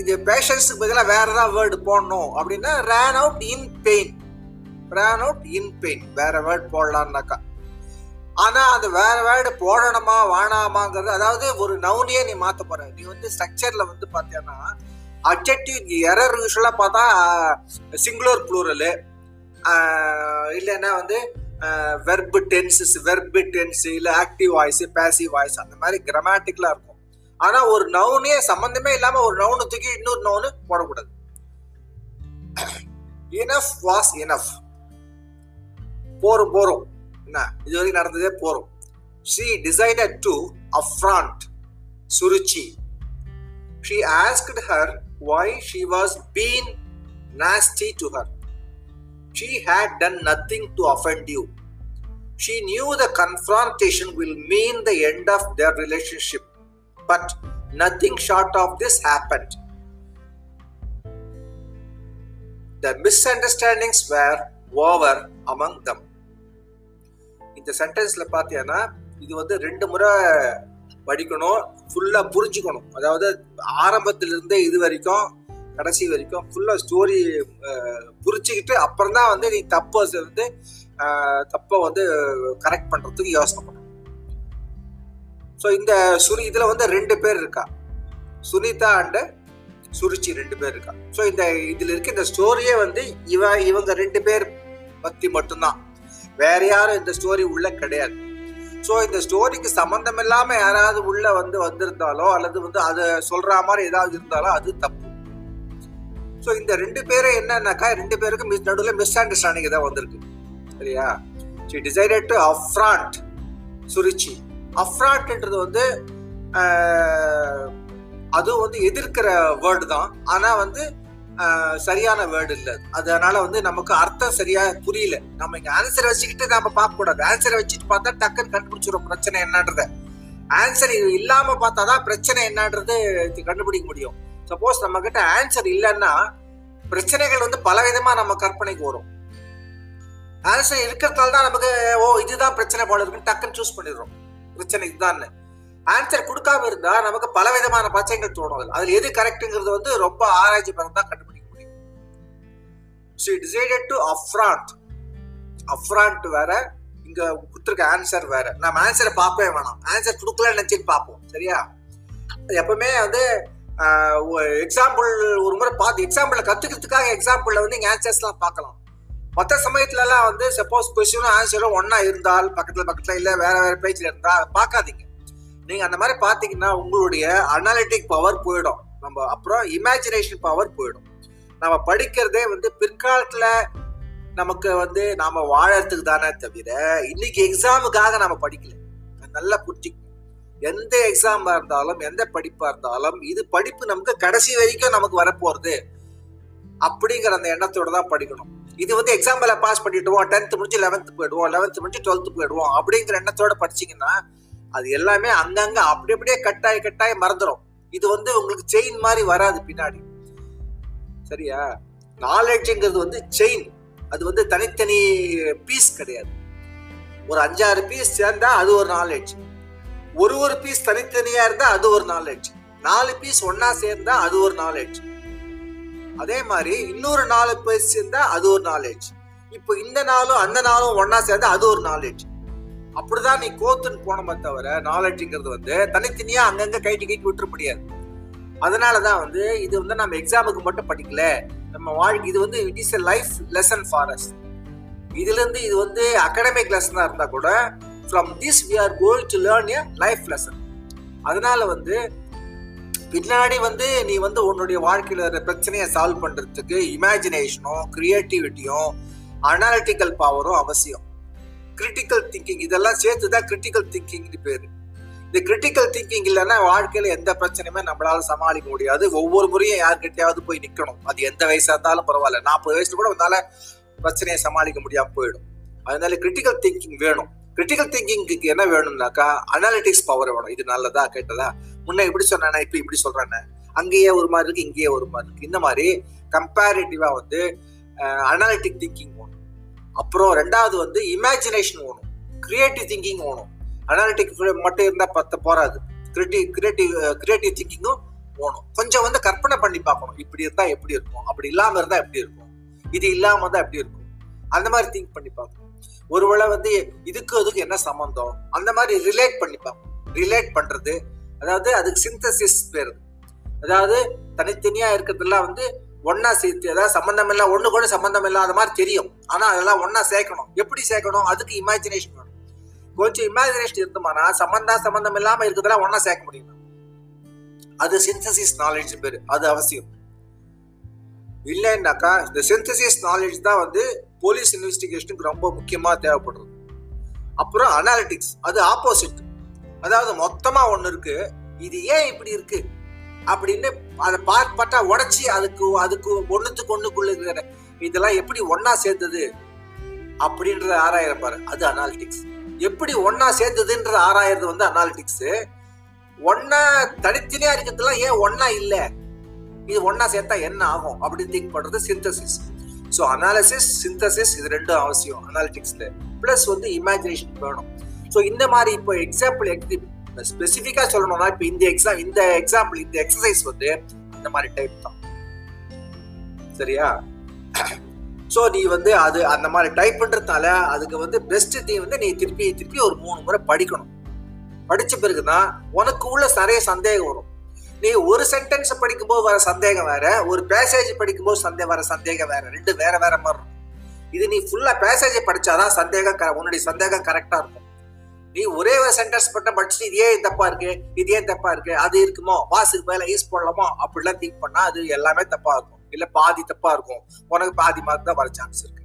இது பேஷன்ஸுக்கு பதிலாக வேற ஏதாவது வேர்டு போடணும் அப்படின்னா ran out in pain ran out in pain வேற வேர்டு போடலான்னாக்கா ஆனால் அந்த வேற வேர்டு போடணுமா வேணாமாங்கிறது அதாவது ஒரு நவுனியே நீ மாற்ற போற. நீ வந்து ஸ்ட்ரக்சர்ல வந்து பார்த்தீங்கன்னா அப்ஜெக்டிவ் எரர் யூஸ்வலாக பார்த்தா சிங்குலர் ப்ளூரலு இல்லைன்னா வந்து வெர்பு டென்சஸ் வெர்பு டென்ஸ் இல்லை ஆக்டிவ் வாய்ஸ் பேசிவ் வாய்ஸ் அந்த மாதிரி கிராமட்டிக்கலாக இருக்கும். ஆனா ஒரு நவுனே சம்பந்தமே இல்லாம ஒரு நவுனு தூக்கி இன்னொரு நவுனு போடக்கூடாது இனஃப் வாஸ் இனஃப் போரும் போரும் என்ன இது வரைக்கும் நடந்ததே போரும் she decided to affront Suruchi she asked her why she was being nasty to her. She had done nothing to offend you. She knew the confrontation will mean the end of their relationship, but nothing short of this happened. The misunderstandings were over among them. இந்த சென்டென்ஸ்ல பார்த்தீங்கன்னா இது வந்து ரெண்டு முறை படிக்கணும் ஃபுல்லா புரிஞ்சுக்கணும் அதாவது ஆரம்பத்திலிருந்தே இது வரைக்கும் கடைசி வரைக்கும் ஃபுல்லா ஸ்டோரி புரிச்சுக்கிட்டு அப்புறம் தான் வந்து நீ தப்பை வந்து தப்பை வந்து கரெக்ட் பண்றதுக்கு யோசனை பண்ணணும் ஸோ இந்த சுரி இதில் வந்து ரெண்டு பேர் இருக்கா? சுனிதா அண்டு சுருச்சி ரெண்டு பேர் இருக்கா? ஸோ இந்த இதில் இருக்க இந்த ஸ்டோரியே வந்து இவ இவங்க ரெண்டு பேர் பற்றி மட்டும்தான். வேற யாரும் இந்த ஸ்டோரி உள்ள கிடையாது. ஸோ இந்த ஸ்டோரிக்கு சம்மந்தம் இல்லாமல் யாராவது உள்ள வந்து வந்திருந்தாலோ அல்லது வந்து அதை சொல்ற மாதிரி ஏதாவது இருந்தாலோ அது தப்பு. ஸோ இந்த ரெண்டு பேரும் என்னன்னாக்கா ரெண்டு பேருக்கும் மிஸ் நடுவில் மிஸ் அண்டர்ஸ்டாண்டிங் தான் வந்திருக்கு. சரியா she decided to affront Suruchi. அஃப்ராட்ன்றது வந்து அதுவும் வந்து எதிர்க்கிற வேர்டு தான். ஆனால் வந்து சரியான வேர்டு இல்லை. அதனால வந்து நமக்கு அர்த்தம் சரியா புரியல. நம்ம இங்க ஆன்சர் வச்சுக்கிட்டு நம்ம பார்க்க கூடாது ஆன்சரை வச்சுட்டு பார்த்தா டக்குன்னு கண்டுபிடிச்சிடும் பிரச்சனை என்னன்றத. ஆன்சர் இல்லாம பார்த்தாதான் பிரச்சனை என்னன்றது கண்டுபிடிக்க முடியும். சப்போஸ் நம்ம கிட்ட ஆன்சர் இல்லைன்னா பிரச்சனைகள் வந்து பல விதமா நம்ம கற்பனைக்கு வரும். ஆன்சர் இருக்கிறதால தான் நமக்கு ஓ இதுதான் பிரச்சனை போல இருக்குன்னு டக்குன்னு சூஸ் பண்ணிடுறோம். பிரச்சனை இதுதான். ஆன்சர் கொடுக்காம இருந்தா நமக்கு பல விதமான பிரச்சனைகள் தோணும் அதுல எது கரெக்ட்ங்கிறது வந்து ரொம்ப ஆராய்ச்சி பண்ண தான் கண்டுபிடிக்க முடியும். So decided to affront affront வேற இங்க கொடுத்துருக்க ஆன்சர் வேற. நம்ம ஆன்சரை பார்க்கவே வேணாம். ஆன்சர் கொடுக்கல நினைச்சிட்டு பார்ப்போம். சரியா? எப்பவுமே வந்து எக்ஸாம்பிள் ஒரு முறை பார்த்து எக்ஸாம்பிள கத்துக்கிறதுக்காக எக்ஸாம்பிள்ல வந்து இங்க ஆன்சர்ஸ்லாம் பார்க்கலாம். மற்ற சமயத்துலலாம் வந்து சப்போஸ் கொஸ்டினும் ஆன்சரும் ஒன்னா இருந்தால் பக்கத்துல பக்கத்துல இல்ல வேற வேற பேஜ்ல இருந்தா பார்க்காதீங்க. நீங்க அந்த மாதிரி பாத்தீங்கன்னா உங்களுடைய அனாலிட்டிக் பவர் போயிடும். நம்ம அப்புறம் இமேஜினேஷன் பவர் போயிடும். நம்ம படிக்கிறதே வந்து பிற்காலத்துல நமக்கு வந்து நாம வாழறதுக்கு தானே தவிர இன்னைக்கு எக்ஸாமுக்காக நம்ம படிக்கல. நல்லா புரிஞ்சுக்கணும் எந்த எக்ஸாமா இருந்தாலும் எந்த படிப்பா இருந்தாலும் இது படிப்பு நமக்கு கடைசி வரைக்கும் நமக்கு வரப்போறது. அப்படிங்கிற அந்த எண்ணத்தோட தான் படிக்கணும். இது வந்து எக்ஸாம்பிள பாஸ் பண்ணிவிடுவோம் டென்த் முடிஞ்சு லெவன்த் போயிடுவோம். லெவன்த் முடிஞ்சு டுவெல்த் போயிடுவோம். அப்படிங்கிற எண்ணத்தோட படிச்சீங்கன்னா அது எல்லாமே அங்கங்க அப்படி அப்படியே கட்டாய கட்டாய மறந்துடும் இது வந்து உங்களுக்கு செயின் மாதிரி வராது பின்னாடி. சரியா? நாலேஜ்ங்கிறது வந்து செயின் அது வந்து தனித்தனி பீஸ் கிடையாது. ஒரு அஞ்சாறு பீஸ் சேர்ந்தா அது ஒரு நாலேஜ் ஒரு ஒரு பீஸ் தனித்தனியா இருந்தா அது ஒரு நாலேஜ் நாலு பீஸ் ஒன்னா சேர்ந்தா அது ஒரு நாலேஜ் அதே மாதிரி இன்னொரு நாலு பேர் சேர்ந்தா அது ஒரு நாலேஜ் இப்போ இந்த நாளும் அந்த நாளும் ஒன்னா சேர்ந்தா அது ஒரு நாலேஜ் அப்படிதான் நீ கோத்துன்னு போனமே தவிர நாலேஜுங்கிறது வந்து தனித்தனியா அங்கங்க கைட்டு கைட்டு விட்டுற முடியாது. அதனாலதான் வந்து இது வந்து நம்ம எக்ஸாமுக்கு மட்டும் படிக்கல. நம்ம வாழ்க்கை இது வந்து it is a life lesson for us இதுல இருந்து இது வந்து அகாடமிக் லெசனா இருந்தா கூட from this we are going to learn a life lesson அதனால வந்து பின்னாடி வந்து நீ வந்து உன்னுடைய வாழ்க்கையில பிரச்சனையை சால்வ் பண்ணுறதுக்கு இமேஜினேஷனும் க்ரியேட்டிவிட்டியும் அனாலிட்டிக்கல் பவரும் அவசியம். கிரிட்டிக்கல் திங்கிங் இதெல்லாம் சேர்த்து தான் கிரிட்டிக்கல் திங்கிங்னு பேர். இந்த கிரிட்டிக்கல் திங்கிங் இல்லைன்னா வாழ்க்கையில் எந்த பிரச்சனையுமே நம்மளால சமாளிக்க முடியாது. ஒவ்வொரு முறையும் யார்கிட்டயாவது போய் நிற்கணும் அது எந்த வயசாக இருந்தாலும் பரவாயில்ல. நாற்பது வயசுல கூட வந்தால பிரச்சனையை சமாளிக்க முடியாமல் போயிடும். அதனால கிரிட்டிக்கல் திங்கிங் வேணும். கிரிட்டிக்கல் திங்கிங்க்கு என்ன வேணும்னாக்கா அனாலிட்டிக்ஸ் பவர் வேணும். இது நல்லதா கேட்டதா? முன்ன இப்படி சொன்னேன் இப்ப இப்படி சொல்றேன்னு அங்கேயே ஒரு மாதிரி இருக்கு இங்கேயே ஒரு மாதிரி இருக்கு. இந்த மாதிரி கம்பேரிட்டிவா வந்து அனாலிட்டிக் திங்கிங் வேணும். அப்புறம் ரெண்டாவது வந்து இமேஜினேஷன் வேணும். கிரியேட்டிவ் திங்கிங் வேணும். அனாலிட்டிக் மட்டும் இருந்தா பத்த போறாது. கிரியேட்டிவ் கிரியேட்டிவ் கிரியேட்டிவ் திங்கிங்கும் போகணும் கொஞ்சம் வந்து கற்பனை பண்ணி பார்க்கணும். இப்படி இருந்தா எப்படி இருக்கும்? அப்படி இல்லாம இருந்தா எப்படி இருக்கும்? இது இல்லாம தான் எப்படி இருக்கும்? அந்த மாதிரி திங்க் பண்ணி பார்க்கணும். ஒருவேளை வந்து இதுக்கு அதுக்கு என்ன சம்பந்தம்? அந்த மாதிரி ரிலேட் பண்ணிப்பாங்க ரிலேட் பண்றது. அதாவது அதுக்கு சிந்தசிஸ் பேர். அதாவது தனித்தனியா இருக்கிறதெல்லாம் வந்து ஒன்னா சேர்த்து அதாவது சம்பந்தம் இல்லை ஒண்ணு கூட சம்பந்தம் இல்லாத மாதிரி தெரியும். ஆனா அதெல்லாம் ஒன்னா சேர்க்கணும். எப்படி சேர்க்கணும்? அதுக்கு இமேஜினேஷன் வேணும். கொஞ்சம் இமேஜினேஷன் இருந்தோம்னா சம்பந்தம் சம்பந்தம் இல்லாம இருக்கிறதெல்லாம் ஒன்னா சேர்க்க முடியும். அது சிந்தசிஸ் நாலேஜ் பேரு. அது அவசியம். இல்லைன்னாக்கா இந்த சிந்தசிஸ் நாலேஜ் தான் வந்து போலீஸ் இன்வெஸ்டிகேஷனுக்கு ரொம்ப முக்கியமா தேவைப்படுறது. அப்புறம் அனாலிட்டிக்ஸ் அது ஆப்போசிட் அதாவது மொத்தமா ஒண்ணு இருக்கு இது ஏன் இப்படி இருக்கு? அப்படின்னு அதை பார்ட் பார்த்தா உடச்சி அதுக்கு அதுக்கு ஒண்ணுத்துக்கு ஒண்ணுக்குள்ள இருக்கிற இதெல்லாம் எப்படி ஒன்னா சேர்த்தது அப்படின்றத ஆராயிரம் பாரு. அது அனாலிட்டிக்ஸ் எப்படி ஒன்னா சேர்ந்ததுன்றது ஆராயறது வந்து அனாலிட்டிக்ஸ் ஒன்னா தனித்தனியா இருக்கிறதுலாம் ஏன் ஒன்னா இல்லை? இது ஒன்னா சேர்த்தா என்ன ஆகும்? அப்படின்னு திங்க் பண்றது சிந்தசிஸ் ஸோ அனாலிசிஸ் சிந்தசிஸ் இது ரெண்டும் அவசியம் அனாலிட்டிக்ஸ்ல பிளஸ் வந்து இமேஜினேஷன் வேணும். ஸோ இந்த மாதிரி இப்போ எக்ஸாம்பிள் ஸ்பெசிஃபிக்காக சொல்லணும்னா இப்போ இந்த எக்ஸாம் இந்த எக்ஸாம்பிள் இந்த எக்ஸசைஸ் வந்து அந்த மாதிரி டைப் தான். சரியா? ஸோ நீ வந்து அது அந்த மாதிரி டைப் பண்ணுறதுனால அதுக்கு வந்து பெஸ்ட் நீ வந்து நீ திருப்பி திருப்பி ஒரு மூணு முறை படிக்கணும். படித்த பிறகு தான் உனக்கு உள்ள நிறைய சந்தேகம் வரும். நீ ஒரு சென்டென்ஸ் படிக்கும்போது வர சந்தேகம் வேற ஒரு பேசேஜ் படிக்கும்போது சந்தேகம் வர சந்தேகம் வேற. ரெண்டு வேற வேற மாதிரி இருக்கும். இது நீ ஃபுல்லா பேசேஜ் படிச்சாதான் சந்தேகம் க- உன்னுடைய சந்தேகம் கரெக்டா இருக்கும். நீ ஒரே ஒரு சென்டென்ஸ் மட்டும் படிச்சுட்டு இது ஏன் தப்பா இருக்கு? இது ஏன் தப்பா இருக்கு? அது இருக்குமோ? வாசுக்கு மேல யூஸ் பண்ணலாமோ அப்படிலாம் திங்க் பண்ணா அது எல்லாமே தப்பா இருக்கும். இல்ல பாதி தப்பா இருக்கும். உனக்கு பாதி மார்க் தான் வர சான்ஸ் இருக்கு.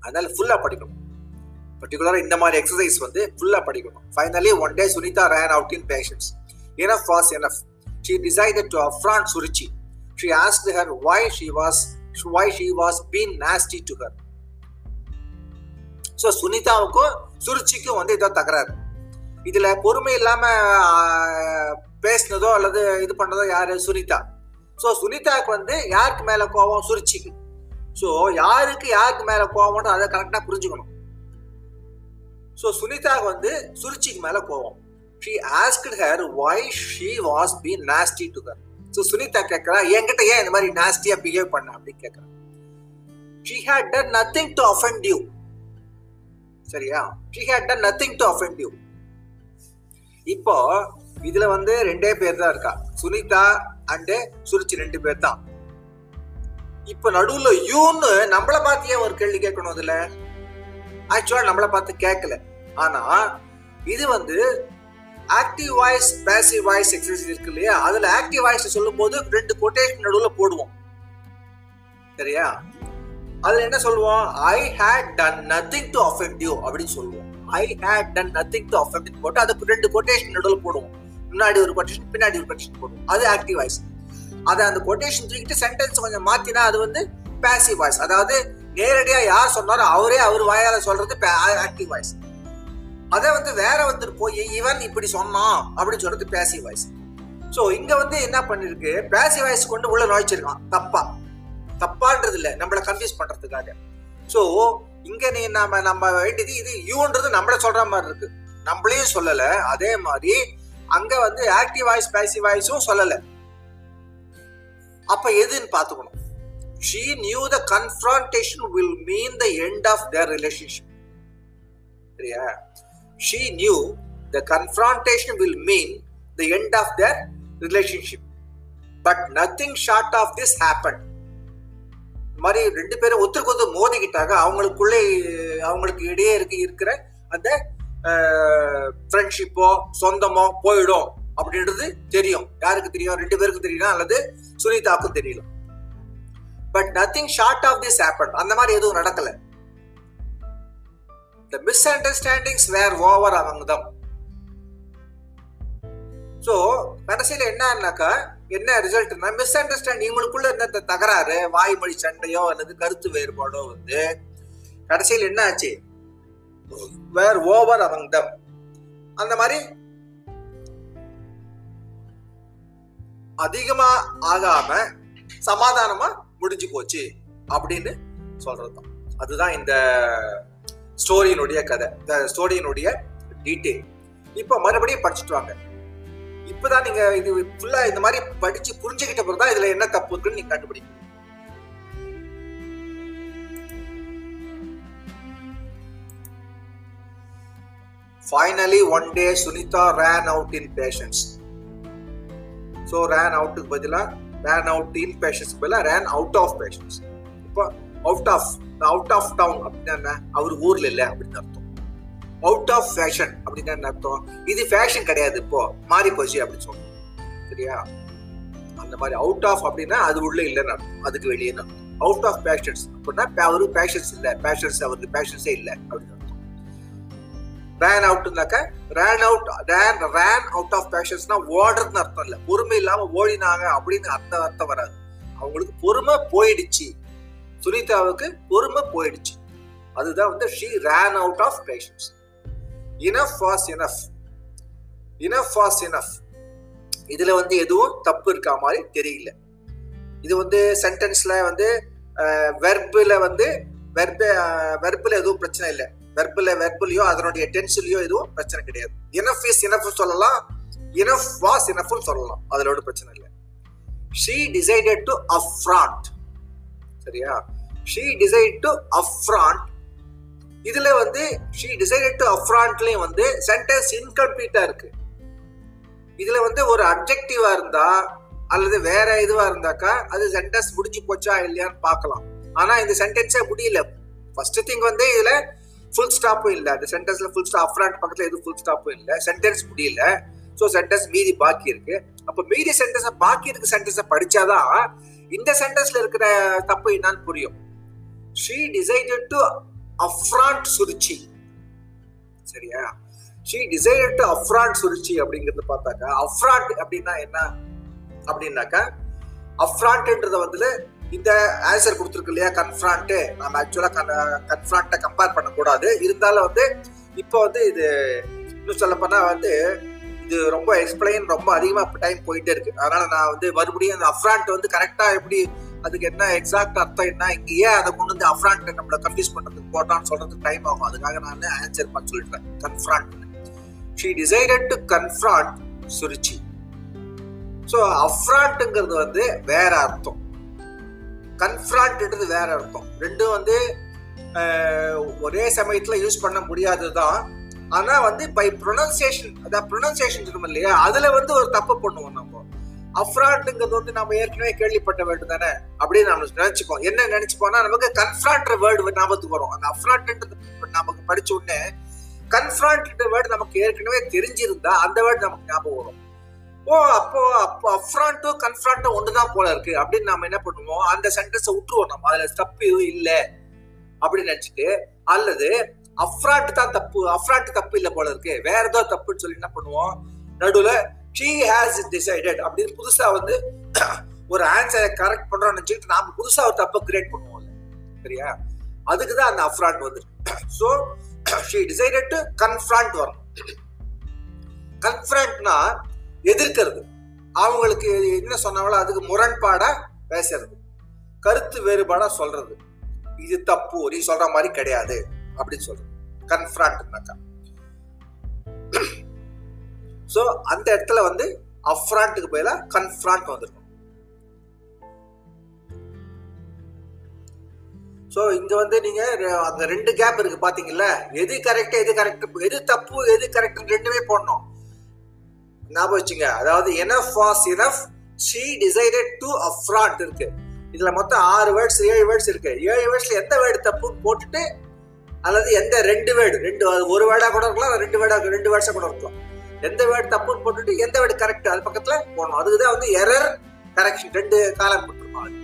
அதனால ஃபுல்லா படிக்கணும். பர்டிகுலரா இந்த மாதிரி எக்ஸசைஸ் வந்து ஃபுல்லா படிக்கணும். Finally one day Sunita ran out in patience enough was enough. She decided to affront suruchi. She asked her why she was why she was being nasty to her. So சுனிதாவுக்கும் சுருச்சிக்கும் வந்து ஏதோ தகராறு. இதில் பொறுமை இல்லாமல் பேசினதோ அல்லது இது பண்ணதோ யார்? சுனிதா ஸோ சுனிதாவுக்கு வந்து யாருக்கு மேலே கோவம் சுருச்சிக்கு ஸோ யாருக்கு யாருக்கு மேலே கோவம்னு அதை கரெக்டாக புரிஞ்சுக்கணும். ஸோ சுனிதாவுக்கு வந்து சுருச்சிக்கு மேலே கோவம் she asked her why she was be nasty to her so Sunita கேட்குறா என்கிட்ட ஏன் இந்த மாதிரி நாஸ்டியாக பிஹேவ் பண்ண? அப்படின்னு கேட்கறா. She had done nothing to offend you சரியா? She had done nothing to offend you இப்போ இதுல வந்து ரெண்டே பேர் தான் இருக்கா. சுனிதா அண்ட் சுருச்சி ரெண்டு பேர் தான். இப்போ நடுவுல யூன்னு நம்மளை பார்த்து ஏன் ஒரு கேள்வி கேட்கணும் இதில்? ஆக்சுவலா நம்மளை பார்த்து கேட்கல. ஆனா இது வந்து active voice passive voice exercise இருக்கு இல்லையா? அதுல ஆக்டிவ் வாய்ஸ் சொல்லும் போது ரெண்டு கொட்டேஷன் நடுவில் போடுவோம். சரியா? அதுல என்ன சொல்லுவோம்? I had done nothing to offend you அப்படின்னு சொல்லுவோம். I had done nothing to offend போட்டு அதுக்கு ரெண்டு கொட்டேஷன் நடுவில் போடுவோம். முன்னாடி ஒரு கொட்டேஷன் பின்னாடி ஒரு கொட்டேஷன் போடுவோம். அது ஆக்டிவ் வாய்ஸ் அதை அந்த கொட்டேஷன் தூக்கிட்டு சென்டென்ஸ் கொஞ்சம் மாத்தினா அது வந்து பேசிவ் வாய்ஸ் அதாவது நேரடியாக யார் சொன்னாரோ அவரே அவர் வாயால் சொல்றது ஆக்டிவ் வாய்ஸ் அதை வந்து வேற வந்துட்டு போய் இவன் இப்படி சொன்னான் அப்படின்னு சொல்றது பேசிவ் வாய்ஸ் ஸோ இங்க வந்து என்ன பண்ணிருக்கு? பேசிவ் வாய்ஸ் கொண்டு உள்ள நுழைச்சிருக்கான். தப்பா. தப்பான்றது இல்லை. நம்மளை கன்ஃபியூஸ் பண்றதுக்காக. ஸோ இங்க நீ நம்ம நம்ம வேண்டியது இது யூன்றது நம்மள சொல்ற மாதிரி இருக்கு. நம்மளையும் சொல்லல. அதே மாதிரி அங்க வந்து ஆக்டிவ் வாய்ஸ் பேசிவ் வாய்ஸும் சொல்லல. அப்ப எதுன்னு பாத்துக்கணும் she knew the confrontation will mean the end of their relationship சரியா? She knew the confrontation will mean the end of their relationship. But nothing short of this happen இந்த மாதிரி ரெண்டு பேரும் ஒருத்தருக்கு ஒருத்தர் மோதிக்கிட்டாங்க அவங்களுக்குள்ளே அவங்களுக்கு இடையே இருக்கு இருக்கிற அந்த ஃப்ரெண்ட்ஷிப்போ சொந்தமோ போயிடும் அப்படின்றது தெரியும். யாருக்கு தெரியும்? ரெண்டு பேருக்கு தெரியலாம் அல்லது சுனிதாவுக்கும் தெரியல but nothing short of this happen அந்த மாதிரி எதுவும் நடக்கல. The misunderstandings were over அவங்க தான் ஸோ கடைசியில் என்னன்னாக்கா என்ன ரிசல்ட்னா மிஸ் அண்டர்ஸ்டாண்டிங் இவங்களுக்குள்ள என்ன தகராறு வாய்மொழி சண்டையோ அல்லது கருத்து வேறுபாடோ வந்து கடைசியில் என்ன ஆச்சு வேர் ஓவர் அவங்க தம் அந்த மாதிரி அதிகமா ஆகாம சமாதானமா முடிஞ்சு போச்சு அப்படின்னு சொல்றதுதான். அதுதான் இந்த ஸ்டோரியினுடைய கதை இந்த ஸ்டோரியினுடைய டீட்டெயில் இப்போ மறுபடியும் படிச்சுட்டு வாங்க. இப்போதான் நீங்க இது ஃபுல்லா இந்த மாதிரி படிச்சு புரிஞ்சுக்கிட்ட பிறகு தான் இதுல என்ன தப்பு இருக்குன்னு நீங்க கண்டுபிடிக்கணும் finally one day Sunita ran out in patience so ran அவுட்டுக்கு பதிலாக ரேன் அவுட் இன் பேஷன்ஸ் பதிலாக ரேன் அவுட் ஆஃப் பேஷன்ஸ் இப்போ out of out of down அப்படின்னா என்ன? அவர் ஊர்ல இல்லை அப்படின்னு அர்த்தம். அவுட் ஆஃப் ஃபேஷன் அப்படின்னா என்ன அர்த்தம்? இது ஃபேஷன் கிடையாது இப்போ. மாறி போச்சு அப்படின்னு சொல்லணும் சரியா? அந்த மாதிரி அவுட் ஆஃப் அப்படின்னா அது உள்ள இல்லைன்னு அர்த்தம். அதுக்கு வெளியே அர்த்தம் அவுட் ஆஃப் பேஷன்ஸ் அப்படின்னா அவருக்கு பேஷன்ஸ் இல்லை. பேஷன்ஸ் அவருக்கு பேஷன்ஸே இல்லை அப்படின்னு அர்த்தம். Ran அவுட்னாக்க ran out ran ran out of பேஷன்ஸ்னா ஓடுறதுன்னு அர்த்தம் இல்லை. பொறுமை இல்லாம ஓடினாங்க அப்படின்னு அர்த்தம் அர்த்தம் வராது. அவங்களுக்கு பொறுமை போயிடுச்சு. சுனிதாவுக்கு பொறுமை போயிடுச்சு. அதுதான் வந்து she ran out of patience enough was enough enough was enough இதுல வந்து எதுவும் தப்பு இருக்கா மாதிரி தெரியல. இது வந்து சென்டென்ஸ்ல வந்து வெர்பில் வந்து வெர்ப வெர்பில் எதுவும் பிரச்சனை இல்லை. வெர்பில் வெர்பிலையோ அதனுடைய டென்ஸ்லையோ எதுவும் பிரச்சனை கிடையாது. இனஃப் இஸ் இனஃப் சொல்லலாம். இனஃப் வாஸ் இனஃப்னு சொல்லலாம். அதில் ஒன்றும் பிரச்சனை இல்லை. ஷீ டிசைடட் டு அஃப்ராண்ட் சரியா? ஷீ டிசைட் டு அஃப்ராண்ட் இதுல வந்து ஷீ டிசைடட் டு அஃப்ராண்ட்லயும் வந்து சென்டென்ஸ் இன்கம்ப்ளீட்டா இருக்கு. இதுல வந்து ஒரு அப்ஜெக்டிவா இருந்தா அல்லது வேற இதுவா இருந்தாக்கா அது சென்டென்ஸ் முடிஞ்சு போச்சா இல்லையான்னு பார்க்கலாம். ஆனா இந்த சென்டென்ஸே முடியல. ஃபர்ஸ்ட் திங் வந்து இதுல ஃபுல் ஸ்டாப்பும் இல்லை. அந்த சென்டென்ஸ்ல ஃபுல் ஸ்டாப் அஃப்ராண்ட் பக்கத்துல எதுவும் ஃபுல் ஸ்டாப்பும் இல்லை. சென்டென்ஸ் முடியல. ஸோ சென்டென்ஸ் மீதி பாக்கி இருக்கு. அப்ப மீதி சென்டென்ஸ் பாக்கி இருக்க சென்டென்ஸை படிச்சாதான் இந்த சென்டென்ஸ்ல இருக்கிற தப்பு என்னன்னு புரியும். She decided to affront Suruchi சரியா? She decided to affront Suruchi அப்படிங்கிறது பார்த்தாக்கா அஃப்ராண்ட் அப்படின்னா என்ன? அப்படின்னாக்கா அஃப்ரான்ட்ன்றத வந்து இந்த ஆன்சர் கொடுத்துருக்கு இல்லையா? கன்ஃப்ரான்ட் நம்ம ஆக்சுவலா கன்ஃப்ராண்ட்டை கம்பேர் பண்ணக்கூடாது. இருந்தாலும் வந்து இப்போ வந்து இது இன்னும் சொல்ல போனா வந்து இது ரொம்ப எக்ஸ்பிளைன் ரொம்ப அதிகமாக டைம் போயிட்டே இருக்கு. அதனால நான் வந்து மறுபடியும் அந்த அஃப்ராண்ட் வந்து கரெக்டாக எப்படி அதுக்கு என்ன எக்ஸாக்ட் அர்த்தம் என்ன இங்க ஏன் அதை கொண்டு வந்து அஃப்ரான்ட் நம்மளை கன்ஃபியூஸ் பண்றதுக்கு போட்டான்னு சொல்றதுக்கு டைம் ஆகும். அதுக்காக நான் ஆன்சர் பண்ண சொல்லிட்டேன். Confront she decided to confront Suruchi so அஃப்ராண்ட்டுங்கிறது வந்து வேற அர்த்தம். கன்ஃப்ரான்ட்ன்றது வேற அர்த்தம். ரெண்டும் வந்து ஒரே சமயத்தில் யூஸ் பண்ண முடியாதுதான் ஆனா வந்து பை ப்ரொனன்சியேஷன் அதான் ப்ரொனன்சியேஷன் இருக்கும் இல்லையா? அதுல வந்து ஒரு தப்பு பண்ணுவோம் நம்ம. அஃப்ராண்ட்ங்கிறது வந்து நம்ம ஏற்கனவே கேள்விப்பட்ட வேர்டு தானே? அப்படின்னு நம்ம நினைச்சுப்போம். என்ன நினைச்சுப்போம்னா நமக்கு கன்ஃப்ராண்ட் வேர்டு ஞாபகத்துக்கு வரும். அந்த அஃப்ராண்ட்ன்றது நமக்கு படிச்ச உடனே கன்ஃப்ராண்ட் வேர்டு நமக்கு ஏற்கனவே தெரிஞ்சிருந்தா அந்த வேர்டு நமக்கு ஞாபகம் வரும். ஓ அப்போ அப்போ அஃப்ராண்ட்டும் கன்ஃப்ராண்ட்டும் ஒன்றுதான் போல இருக்கு. அப்படின்னு நம்ம என்ன பண்ணுவோம்? அந்த சென்டென்ஸை விட்டுருவோம் நம்ம. அதுல தப்பு எதுவும் இல்லை. அப்படின்னு நினைச்சிட்டு அல்லது அஃப்ராட் தான் தப்பு அஃப்ராட் தப்பு இல்லை போல இருக்கு. வேற ஏதோ தப்புன்னு சொல்லி என்ன பண்ணுவோம்? நடுவில் ஷீ ஹேஸ் டிசைடட் அப்படின்னு புதுசாக வந்து ஒரு ஆன்சரை கரெக்ட் பண்ணுறோம்னு நினைச்சுட்டு நாம புதுசாக ஒரு தப்பை கிரியேட் பண்ணுவோம் சரியா? அதுக்கு தான் அந்த அஃப்ராண்ட் வந்துருக்கு so she decided to confront வரும் கன்ஃப்ராண்ட்னா எதிர்க்கிறது. அவங்களுக்கு என்ன சொன்னாங்களோ அதுக்கு முரண்பாடாக பேசுறது. கருத்து வேறுபாடாக சொல்றது. இது தப்பு நீ சொல்ற மாதிரி கிடையாது. அப்படின்னு சொல்றது கன்ஃப்ராண்ட்னாக்கா ஸோ அந்த இடத்துல வந்து அஃப்ராண்ட்டுக்கு பதிலாக கன்ஃப்ராண்ட் வந்திருக்கும். ஸோ இங்க வந்து நீங்க அந்த ரெண்டு கேப் இருக்கு பாத்தீங்கல்ல? எது கரெக்ட் எது கரெக்ட் எது தப்பு எது கரெக்ட் ரெண்டுமே போடணும். ஞாபகம் வச்சுங்க. அதாவது enough was enough she decided to affront இருக்கு. இதுல மொத்தம் ஆறு வேர்ட்ஸ் ஏழு வேர்ட்ஸ் இருக்கு. ஏழு வேர்ட்ஸ்ல எந்த வேர்டு தப்புன்னு போட்டுட்டு அல்லது எந்த ரெண்டு வேர்டு ரெண்டு ஒரு வேர்டா கூட இருக்கலாம் ரெண்டு வேர்டா ரெண்டு வேர்ட்ஸா கூட இருக்கலாம். எந்த வேர்டு தப்புன்னு போட்டுட்டு எந்த வேர்டு கரெக்ட் அது பக்கத்துல போடணும். அதுக்குதான் வந்து எரர் கரெக்ஷன் ரெண்டு காலம் போட்டுருப்பாங்க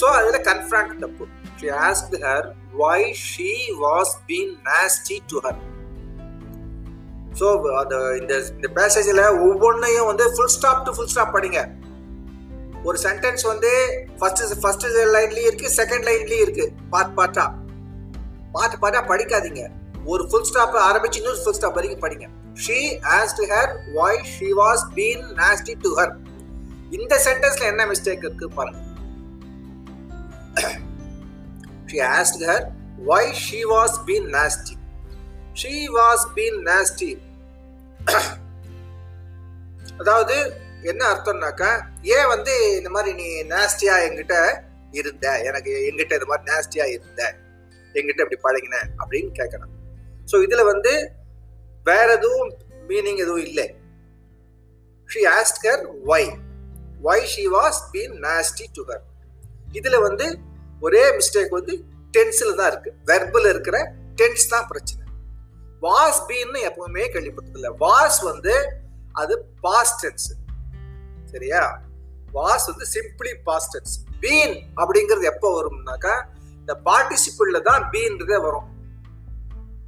ஸோ அதுல கன்ஃபரண்ட் தப்பு. She ask her why she was been nasty to her so அந்த இந்த இந்த பேசேஜில் ஒவ்வொன்றையும் வந்து full stop to full stop படிங்க. ஒரு சென்டென்ஸ் வந்து ஃபர்ஸ்ட் ஃபர்ஸ்ட் லைன்லயும் இருக்கு செகண்ட் லைன்லயும் இருக்கு பார்ட் பார்ட்டா பாட்டு பாட்டா படிக்காதீங்க. ஒரு ஃபுல் ஸ்டாப் ஆரம்பிச்சு இன்னொரு ஃபுல் ஸ்டாப் வரைக்கும் படிங்க. She asked her why she was been nasty to her இந்த சென்டென்ஸ்ல என்ன மிஸ்டேக் இருக்கு பாருங்க. She asked her why she was been nasty she was been nasty அதாவது என்ன அர்த்தம்னாக்கா ஏன் வந்து இந்த மாதிரி நீ நாஸ்டியா என்கிட்ட இருந்த? எனக்கு என்கிட்ட இந்த மாதிரி நாஸ்டியா இருந்த? எங்கிட்ட இப்படி பழகின அப்படின்னு கேட்கணும். ஸோ இதில் வந்து வேற எதுவும் மீனிங் எதுவும் இல்லை. She asked her why why she was been nasty to her இதில் வந்து ஒரே மிஸ்டேக் வந்து டென்ஸில் தான் இருக்கு. வெர்பில் இருக்கிற டென்ஸ் தான் பிரச்சனை. வாஸ் பீன்னு எப்பவுமே கேள்விப்பட்டதில்ல. வாஸ் வந்து அது பாஸ்ட் டென்ஸ் சரியா? வாஸ் வந்து சிம்பிளி பாஸ்ட் டென்ஸ் பீன் அப்படிங்கிறது எப்போ வரும்னாக்கா இந்த பார்ட்டிசிபிள்ல தான் பீன்றதே வரும்.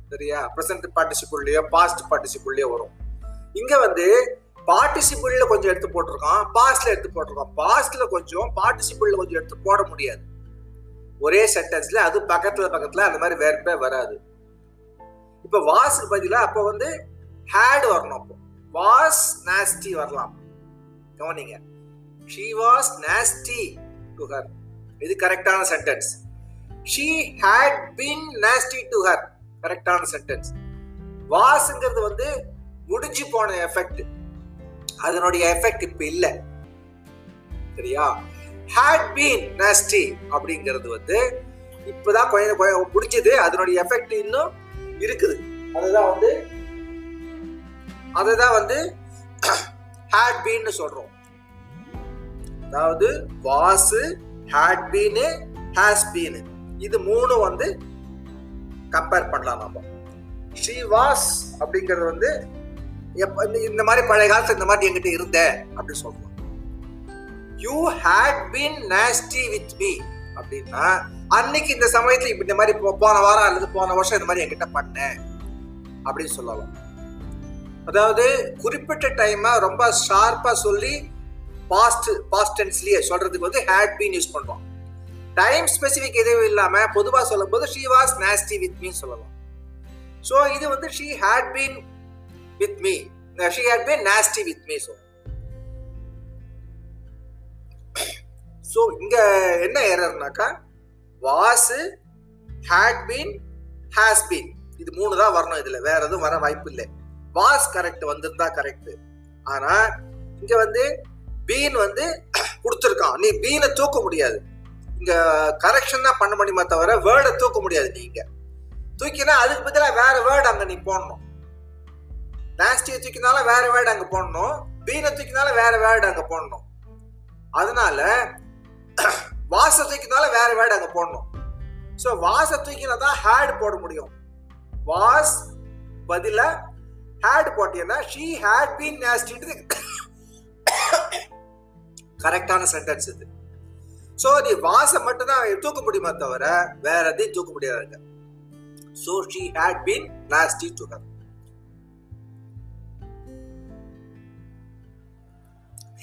சரியா? ப்ரெசன்ட் பார்ட்டிசிபிள்லயோ பாஸ்ட் பார்ட்டிசிபிள்லயோ வரும். இங்க வந்து பார்ட்டிசிபிள்ல கொஞ்சம் எடுத்து போட்டிருக்கான் பாஸ்ட்ல எடுத்து போட்டிருக்கான். பாஸ்ட்ல கொஞ்சம் பார்ட்டிசிபிள்ல கொஞ்சம் எடுத்து போட முடியாது. ஒரே சென்டென்ஸ்ல அது பக்கத்துல பக்கத்துல அந்த மாதிரி வேர்பே வராது. இப்ப வாஸ்க்கு பதிலா அப்ப வந்து ஹேட் வரணும் அப்போ. வாஸ் நாஸ்டி வரலாம். கவனிங்க. She was nasty to her இது கரெக்டான sentence she had been nasty to her கரெக்டான சென்டென்ஸ் வாஸ்ங்கிறது வந்து முடிஞ்சு போன எஃபெக்ட் அதனுடைய எஃபெக்ட் இப்ப இல்ல. சரியா? ஹேட் பீன் நாஸ்டி அப்படிங்கிறது வந்து இப்பதான் கொஞ்சம் கொஞ்சம் முடிஞ்சது. அதனுடைய எஃபெக்ட் இன்னும் இருக்குது. அதுதான் வந்து அதுதான் வந்து ஹேட் பீன்னு சொல்றோம். அதாவது was had been has been இது மூணு வந்து கம்பேர் பண்ணலாம் நம்ம. ஸ்ரீவாஸ் அப்படிங்கிறது வந்து இந்த- இந்த மாதிரி பழைய காலத்துல இந்த மாதிரி எங்கிட்ட இருந்த அப்படி சொல்றோம் you had been nasty with me அப்படின்னா அன்னைக்கு இந்த சமயத்துல இப்ப இந்த மாதிரி போன வாரம் அல்லது போன வருஷம் இந்த மாதிரி என்கிட்ட பண்ண அப்படின்னு சொல்லலாம். அதாவது குறிப்பிட்ட டைமா ரொம்ப ஷார்ப்பா சொல்லி பாஸ்ட் பாஸ்ட் டென்ஸ்லயே சொல்றதுக்கு வந்து ஹேட் பீன் யூஸ் பண்றோம். டைம் ஸ்பெசிஃபிக் எதுவும் இல்லாம பொதுவா சொல்லும் போது she was nasty with me சொல்லலாம். ஸோ இது வந்து she had been with me she had been nasty with me so so இங்க என்ன எரர்னாக்கா was had been has been இது மூணு தான் வரணும் இதுல. வேற எதுவும் வர வாய்ப்பு இல்லை. வாஸ் கரெக்ட் வந்திருந்தா கரெக்ட் ஆனா இங்க வந்து பீன் வந்து கொடுத்துருக்கான். நீ பீனை தூக்க முடியாது. இங்க கரெக்ஷன் தான் பண்ண முடியுமா தவிர வேர்டை தூக்க முடியாது நீங்க தூக்கினா அதுக்கு பதிலாக வேற வேர்டு அங்க நீ போடணும். நாஸ்டியை தூக்கினாலும் வேற வேர்டு அங்க போடணும். பீனை தூக்கினாலும் வேற வேர்டு அங்க போடணும். அதனால வாச தூக்கினாலும் வேற வேர்டு அங்க போடணும். ஸோ வாச தூக்கினா தான் ஹேட் போட முடியும். வாஸ் பதில ஹேட் போட்டீங்கன்னா ஷீ ஹேட் பீன் நாஸ்டின்றது கரெக்டான சென்டென்ஸ் இது. ஸோ நீ வாசம் மட்டும் தான் தூக்க முடியுமா தவிர வேற எதையும் தூக்க முடியாதுங்க. So she had been nasty to her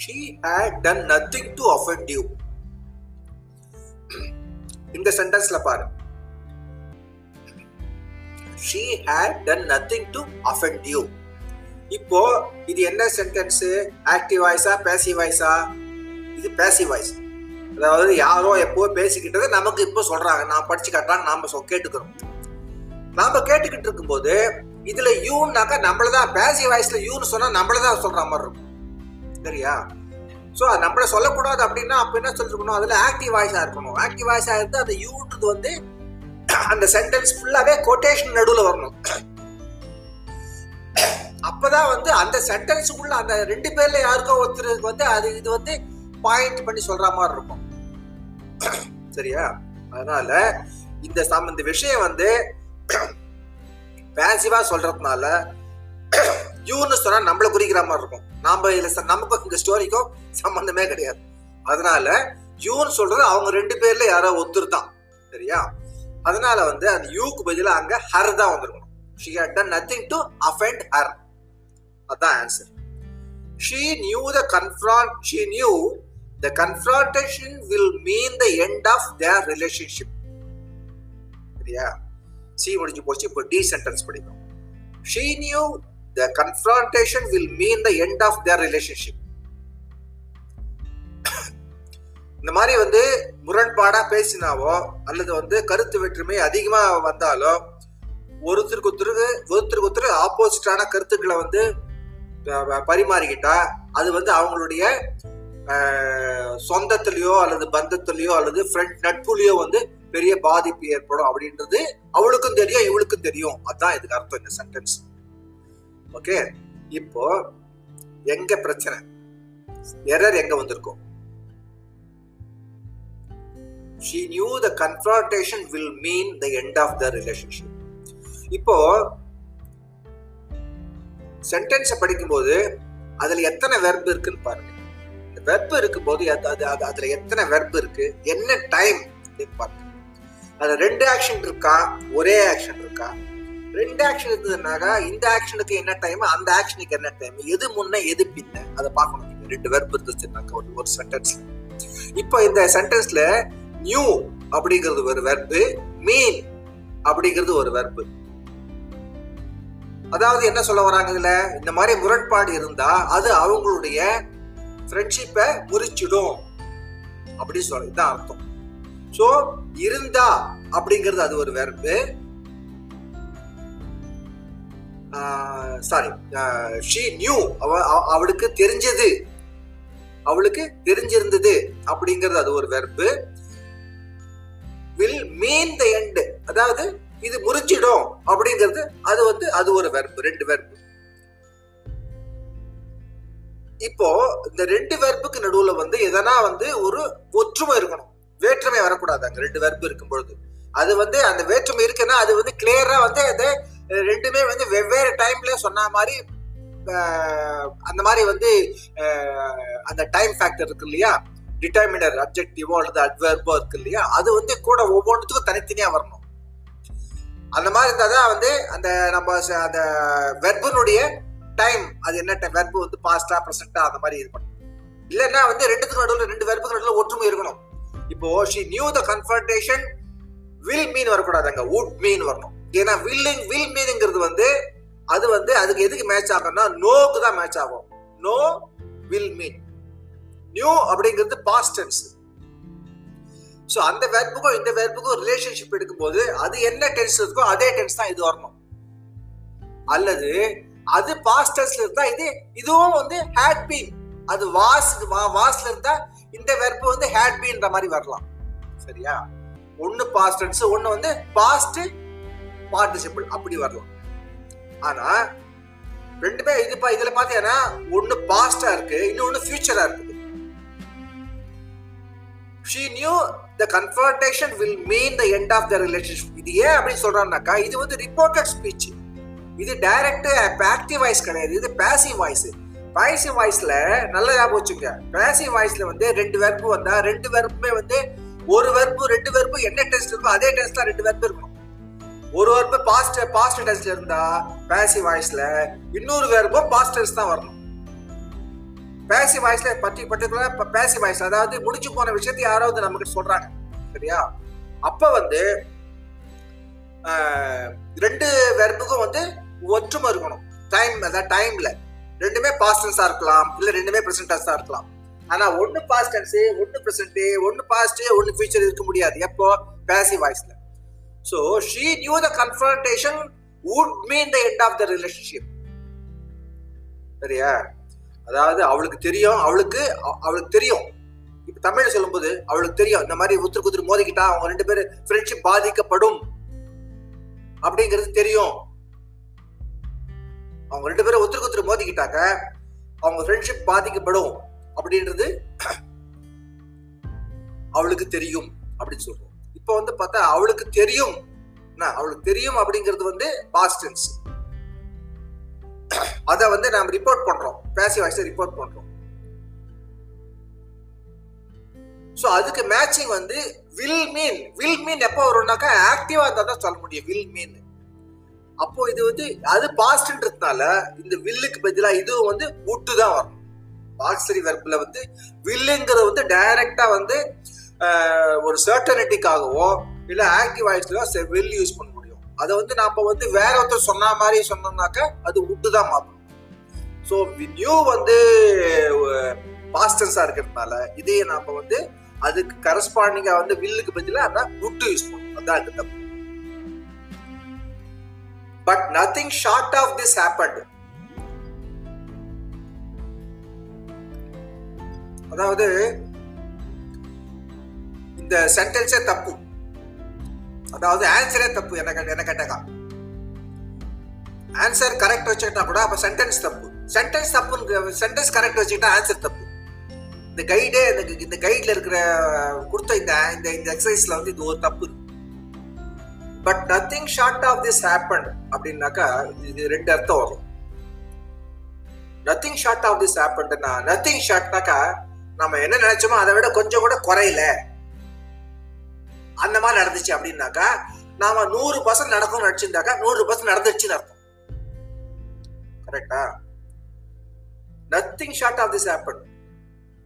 she had done nothing to offend you இந்த சென்டென்ஸ்ல பாரு. She had done nothing to offend you இப்போ இது என்ன சென்டென்ஸ் ஆக்டிவ் வாய்ஸா பேசிவ் வாய்ஸா இது பேசிவ் வாய்ஸ் அதாவது யாரோ எப்போ பேசிக்கிட்டது நமக்கு இப்போ சொல்றாங்க. நான் படிச்சு காட்டான்னு நாம கேட்டுக்கிறோம். நாம கேட்டுக்கிட்டு இருக்கும்போது இதுல யூன்னாக்கா நம்மளதான் பேசிய வாய்ஸ்ல யூன்னு சொன்னா நம்மளதான் சொல்ற மாதிரி இருக்கும். சரியா? ஸோ நம்மள சொல்லக்கூடாது அப்படின்னா அப்ப என்ன சொல்லிருக்கணும்? அதுல ஆக்டிவ் வாய்ஸா இருக்கணும். ஆக்டிவ் வாய்ஸா இருந்து அந்த யூன்றது வந்து அந்த சென்டென்ஸ் ஃபுல்லாவே கொட்டேஷன் நடுவில் வரணும். அப்பதான் வந்து அந்த சென்டென்ஸுக்குள்ள அந்த ரெண்டு பேர்ல யாருக்கோ ஒருத்தருக்கு வந்து அது இது வந்து பாயிண்ட் பண்ணி சொல்ற மாதிரி இருக்கும். சரியா? அதனால இந்த சம் இந்த விஷயம் வந்து பேசிவா சொல்றதுனால யூன்னு சொன்னா நம்மள குறிக்கிற மாதிரி இருக்கும். நாம இதுல நமக்கும் இந்த ஸ்டோரிக்கும் சம்பந்தமே கிடையாது. அதனால யூன்னு சொல்றது அவங்க ரெண்டு பேர்ல யாரோ ஒருத்தர் தான் சரியா? அதனால வந்து அந்த யூக்கு பதிலாக அங்க ஹர் தான் வந்திருக்கணும். She had done nothing to offend her அதான் answer she knew the confront she knew the confrontation will mean the end of their relationship சரியா? சி முடிஞ்சு போச்சு இப்போ டி சென்டென்ஸ் படிக்கும் she knew the confrontation will mean the end of their relationship இந்த மாதிரி வந்து முரண்பாடாக பேசினாவோ அல்லது வந்து கருத்து வேற்றுமை அதிகமாக வந்தாலோ ஒருத்தருக்கு ஒருத்தருக்கு ஒருத்தருக்கு ஒருத்தர் ஆப்போசிட்டான கருத்துக்களை வந்து பரிமாறிக்கிட்டா அது வந்து அவங்களுடைய சொந்தத்திலயோ அல்லது பந்தத்திலயோ அல்லது ஃப்ரெண்ட் நட்புலையோ வந்து பெரிய பாதிப்பு ஏற்படும் அப்படின்றது அவளுக்கும் தெரியும் இவளுக்கும் தெரியும். அதான் இதுக்கு அர்த்தம் இந்த சென்டென்ஸ் ஓகே இப்போ எங்க பிரச்சனை? எரர் எங்க வந்திருக்கும்? She knew the confrontation will mean the end of the relationship. இப்போ சென்டென்ஸை படிக்கும்போது அதுல எத்தனை வெர்ப் இருக்குன்னு பாருங்க. வெர்ப் இருக்கும்போது அது அது- அது- அதுல எத்தனை வெர்ப் இருக்கு? என்ன டைம் அப்படின்னு அதுல ரெண்டு ஆக்ஷன் இருக்கா? ஒரே ஆக்ஷன் இருக்கா? ரெண்டு ஆக்ஷன் இருந்ததுனாக்கா இந்த ஆக்ஷனுக்கு என்ன டைம் அந்த ஆக்ஷனுக்கு என்ன டைம் எது முன்ன எது பின்ன? அதை பார்க்கணும். நீங்க. ரெண்டு வெர்ப் இருந்துச்சுனாக்கா ஒரு ஒரு சென்டென்ஸ் இப்போ இந்த சென்டென்ஸ்ல நியூ அப்படிங்கிறது ஒரு வெர்பு மீன் அப்படிங்கிறது ஒரு வெர்பு அதாவது என்ன சொல்ல வராங்க இதுல? இந்த மாதிரி முரண்பாடு இருந்தா அது அவங்களுடைய ஃப்ரெண்ட்ஷிப்பை முறிச்சிடும். அப்படி சொல்ல இதான் அர்த்தம். ஸோ இருந்தா அப்படிங்கிறது அது ஒரு வெர்பு சாரி ஷீ நியூ அவ அவளுக்கு தெரிஞ்சது. அவளுக்கு தெரிஞ்சிருந்தது அப்படிங்கிறது அது ஒரு verb will mean the end அதாவது இது முறிச்சிடும் அப்படிங்கிறது அது வந்து அது ஒரு வெர்பு ரெண்டு வெர்பு இப்போ இந்த ரெண்டு வெர்புக்கு நடுவுல வந்து எதனா வந்து ஒரு ஒற்றுமை இருக்கணும். வேற்றுமை வரக்கூடாது அங்க. ரெண்டு வெர்பு இருக்கும் பொழுது அது வந்து அந்த வேற்றுமை இருக்குன்னா அது வந்து கிளியரா வந்து அது ரெண்டுமே வந்து வெவ்வேறு டைம்ல சொன்ன மாதிரி அந்த மாதிரி வந்து அந்த டைம் ஃபேக்டர் இருக்கு இல்லையா? டிட்டர்மினர் அப்ஜெக்டிவோ அல்லது அட்வர்போ இருக்கு இல்லையா? அது வந்து கூட ஒவ்வொன்றுத்துக்கும் தனித்தனியா வரணும். அந்த மாதிரி இருந்தாதான் வந்து அந்த நம்ம அந்த வெர்பனுடைய டைம் அது என்ன வெர்பு வந்து பாஸ்டா ப்ரெசண்டா அந்த மாதிரி இருக்கணும் இல்லைன்னா வந்து ரெண்டுத்துக்கு நடுவில் ரெண்டு வெர்புக்கு நடுவில் ஒற்றுமை இருக்கணும். இப்போ she knew the confrontation will mean வரக்கூடாது அங்க வுட் மீன் வரணும். ஏன்னா வில்லிங் வில் மீனுங்கிறது வந்து அது வந்து அதுக்கு எதுக்கு மேட்ச் ஆகும்னா நோக்கு தான் மேட்ச் ஆகும். நோ வில் மீன் நியூ அப்படிங்கிறது பாஸ்ட் டென்ஸ் ஸோ அந்த வெர்புக்கும் இந்த வெர்புக்கும் ரிலேஷன்ஷிப் எடுக்கும்போது அது என்ன டென்ஸ் இருக்கோ அதே டென்ஸ் தான் இது வரணும். அல்லது அது பாஸ்டர்ஸ்ல இருந்தா இது இதுவும் வந்து ஹேட் பீன் அது வாஸ் வாஸ்ல இருந்தா இந்த வெர்பு வந்து ஹேட் பீன்ற மாதிரி வரலாம். சரியா? ஒன்னு பாஸ்ட் டென்ஸ் ஒன்னு வந்து பாஸ்ட் பார்ட்டிசிபிள் அப்படி வரலாம். ஆனா ரெண்டுமே இது இதுல பாத்தீங்கன்னா ஒன்னு பாஸ்டா இருக்கு இன்னொன்னு ஃபியூச்சரா இருக்குது. She knew the confrontation will mean the end of the relationship இது ஏன் அப்படின்னு சொல்றாங்கனாக்கா இது வந்து ரிப்போர்ட்டட் ஸ்பீச் இது டைரக்ட் ஆக்டிவ் வாய்ஸ் கிடையாது. இது பேசிவ் வாய்ஸ் பேசிவ் வாய்ஸ்ல நல்ல ஞாபகம் வச்சுங்க பேசிவ் வாய்ஸ்ல வந்து ரெண்டு வெர்பு வந்தா ரெண்டு வெர்புமே வந்து ஒரு வெர்பு ரெண்டு வெர்பு என்ன டெஸ்ட் இருக்கோ அதே டெஸ்ட் தான் ரெண்டு வெர்பு இருக்கும். ஒரு வெர்பு பாஸ்ட் பாஸ்ட் டெஸ்ட்ல இருந்தா பேசிவ் வாய்ஸ்ல இன்னொரு வெர்பும் பாஸ்ட் டெஸ்ட் தான் வரணும். பேசிவ் வாய்ஸ்ல பற்றி பர்டிகுலரா பேசிவ் வாய்ஸ் அதாவது முடிஞ்சு போன விஷயத்தை யாராவது நமக்கு சொல்றாங்க. சரியா? அப்ப வந்து ரெண்டு வெர்புக்கும் வந்து ஒற்றுமை இருக்கணும். டைம் அதாவது டைம்ல ரெண்டுமே பாஸ்ட் டென்ஸா இருக்கலாம். இல்ல ரெண்டுமே பிரசன்ட் டென்ஸா இருக்கலாம். ஆனா ஒன்னு பாஸ்ட் டென்ஸ் ஒன்னு பிரசன்ட் ஒன்னு பாஸ்ட் ஒன்னு ஃபியூச்சர் இருக்க முடியாது. எப்போ? பேசிவ் வாய்ஸ்ல so she knew the confrontation would mean the end of the relationship சரியா? அதாவது அவளுக்கு தெரியும் அவளுக்கு அவளுக்கு தெரியும். இப்ப தமிழ் சொல்லும்போது அவளுக்கு தெரியும். இந்த மாதிரி உத்துரு குத்துரு மோதிக்கிட்டா அவங்க ரெண்டு பேரும் ஃப்ரெண்ட்ஷிப் பாதிக்கப்படும். அப்படிங்கிறது தெரியும். அவங்க ரெண்டு பேரும் ஒருத்தருக்கு ஒருத்தர் மோதிக்கிட்டாங்க அவங்க ஃப்ரெண்ட்ஷிப் பாதிக்கப்படும் அப்படின்றது அவளுக்கு தெரியும் அப்படின்னு சொல்றோம். இப்போ வந்து பார்த்தா அவளுக்கு தெரியும். என்ன, அவளுக்கு தெரியும் அப்படிங்கிறது வந்து பாஸ்டன்ஸ் அதை வந்து நாம் ரிப்போர்ட் பண்றோம். பேசிவ் வாய்ஸ் ரிப்போர்ட் பண்றோம். ஸோ அதுக்கு மேட்சிங் வந்து வில் மீன் வில் மீன் எப்போ வரும்னாக்கா ஆக்டிவா இருந்தா தான் சொல்ல முடியும். வில் மீன் அப்போ இது வந்து அது பாஸ்ட்ன்றதுனால இந்த வில்லுக்கு பதிலாக இதுவும் வந்து உட்டு தான் வரும் பாக்ஸரி வெர்பில் வந்து வில்லுங்கிறது வந்து டைரக்டா வந்து ஒரு சர்டனிட்டிக்காகவோ இல்லை ஆக்டிவ் வாய்ஸ்ல வில் யூஸ் பண்ண முடியும். அதை வந்து நாம் வந்து வேற ஒருத்தர் சொன்ன மாதிரி சொன்னோம்னாக்க அது உட்டு தான் மாறும். ஸோ நியூ வந்து பாஸ்டர்ஸாக இருக்கிறதுனால இதே நாம் வந்து அதுக்கு கரஸ்பாண்டிங்காக வந்து வில்லுக்கு பதிலாக அதான் உட்டு யூஸ் பண்ணணும். அதான் இது தப்பு. But nothing short of this happened அதாவது இந்த சென்டென்ஸே தப்பு. அதாவது ஆன்சரே தப்பு என்ன என்ன கேட்டக்கா ஆன்சர் கரெக்ட் வச்சுக்கிட்டா கூட அப்ப சென்டென்ஸ் தப்பு. சென்டென்ஸ் தப்புன்னு சென்டென்ஸ் கரெக்ட் வச்சுக்கிட்டா ஆன்சர் தப்பு. இந்த கைடே இந்த இந்த கைட்ல இருக்கிற கொடுத்த இந்த இந்த இந்த எக்ஸசைஸ்ல வந்து இது ஒரு தப்பு. But nothing short of this happen அப்படின்னாக்கா இது ரெண்டு அர்த்தம் வரும். நத்திங் ஷார்ட் ஆஃப் திஸ் ஹேப்பன்னா நத்திங் ஷார்ட்னாக்கா நம்ம என்ன நினைச்சோமோ அதை விட கொஞ்சம் கூட குறையல. அந்த மாதிரி நடந்துச்சு அப்படின்னாக்கா நாம நூறு பர்சன்ட் நடக்கும்னு நினைச்சிருந்தாக்கா நூறு பர்சன்ட் நடந்துருச்சுன்னு அர்த்தம். கரெக்டா nothing short of this happen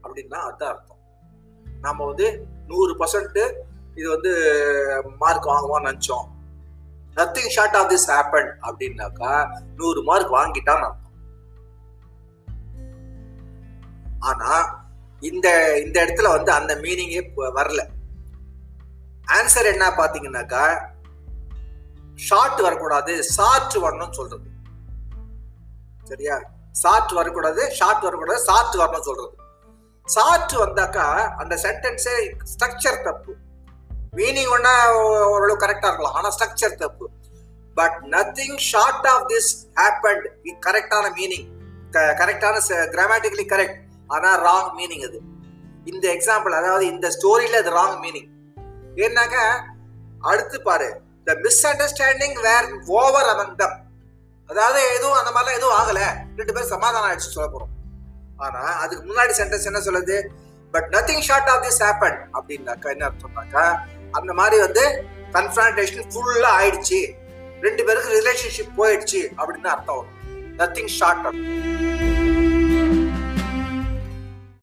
அப்படின்னா அதான் அர்த்தம். நாம வந்து நூறு பர்சன்ட் இது வந்து மார்க் வாங்குவோம்னு நினைச்சோம். Nothing short of this happen அப்படின்னாக்கா நூறு மார்க் வாங்கிட்டான்னு அர்த்தம். ஆனா இந்த இந்த இடத்துல வந்து அந்த மீனிங்கே வரல. ஆன்சர் என்ன பாத்தீங்கன்னாக்கா ஷார்ட் வரக்கூடாது ஷார்ட் வரணும்னு சொல்றது. சரியா? ஷார்ட் வரக்கூடாது ஷார்ட் வரக்கூடாது ஷார்ட் வரணும்னு சொல்றது. ஷார்ட் வந்தாக்கா அந்த சென்டென்ஸே ஸ்ட்ரக்சர் தப்பு. மீனிங் ஒன்னா ஓரளவு கரெக்டா இருக்கலாம். ஆனா ஸ்ட்ரக்சர் தப்பு. But nothing short of this happened கரெக்டான மீனிங் கரெக்டான கிராமட்டிக்கலி கரெக்ட் ஆனா ராங் மீனிங் அது. இந்த எக்ஸாம்பிள் அதாவது இந்த ஸ்டோரியில அது ராங் மீனிங் ஏன்னாக்க அடுத்து பாரு. த மிஸ் அண்டர்ஸ்டாண்டிங் வேர் ஓவர் அமங் தம் அதாவது எதுவும் அந்த மாதிரிலாம் எதுவும் ஆகல. ரெண்டு பேரும் சமாதானம் ஆயிடுச்சு சொல்ல போறோம். ஆனா அதுக்கு முன்னாடி சென்டென்ஸ் என்ன சொல்லுது? But nothing short of this happen அப்படின்னாக்கா என்ன அர்த்தம்னாக்கா அந்த மாதிரி வந்து கன்ஃபரன்டேஷன் ஃபுல்லா ஆயிடுச்சு. ரெண்டு பேருக்கு ரிலேஷன்ஷிப் போயிடுச்சு அப்படின்னு அர்த்தம். வரும் நத்திங் ஷார்ட் ஆஃப்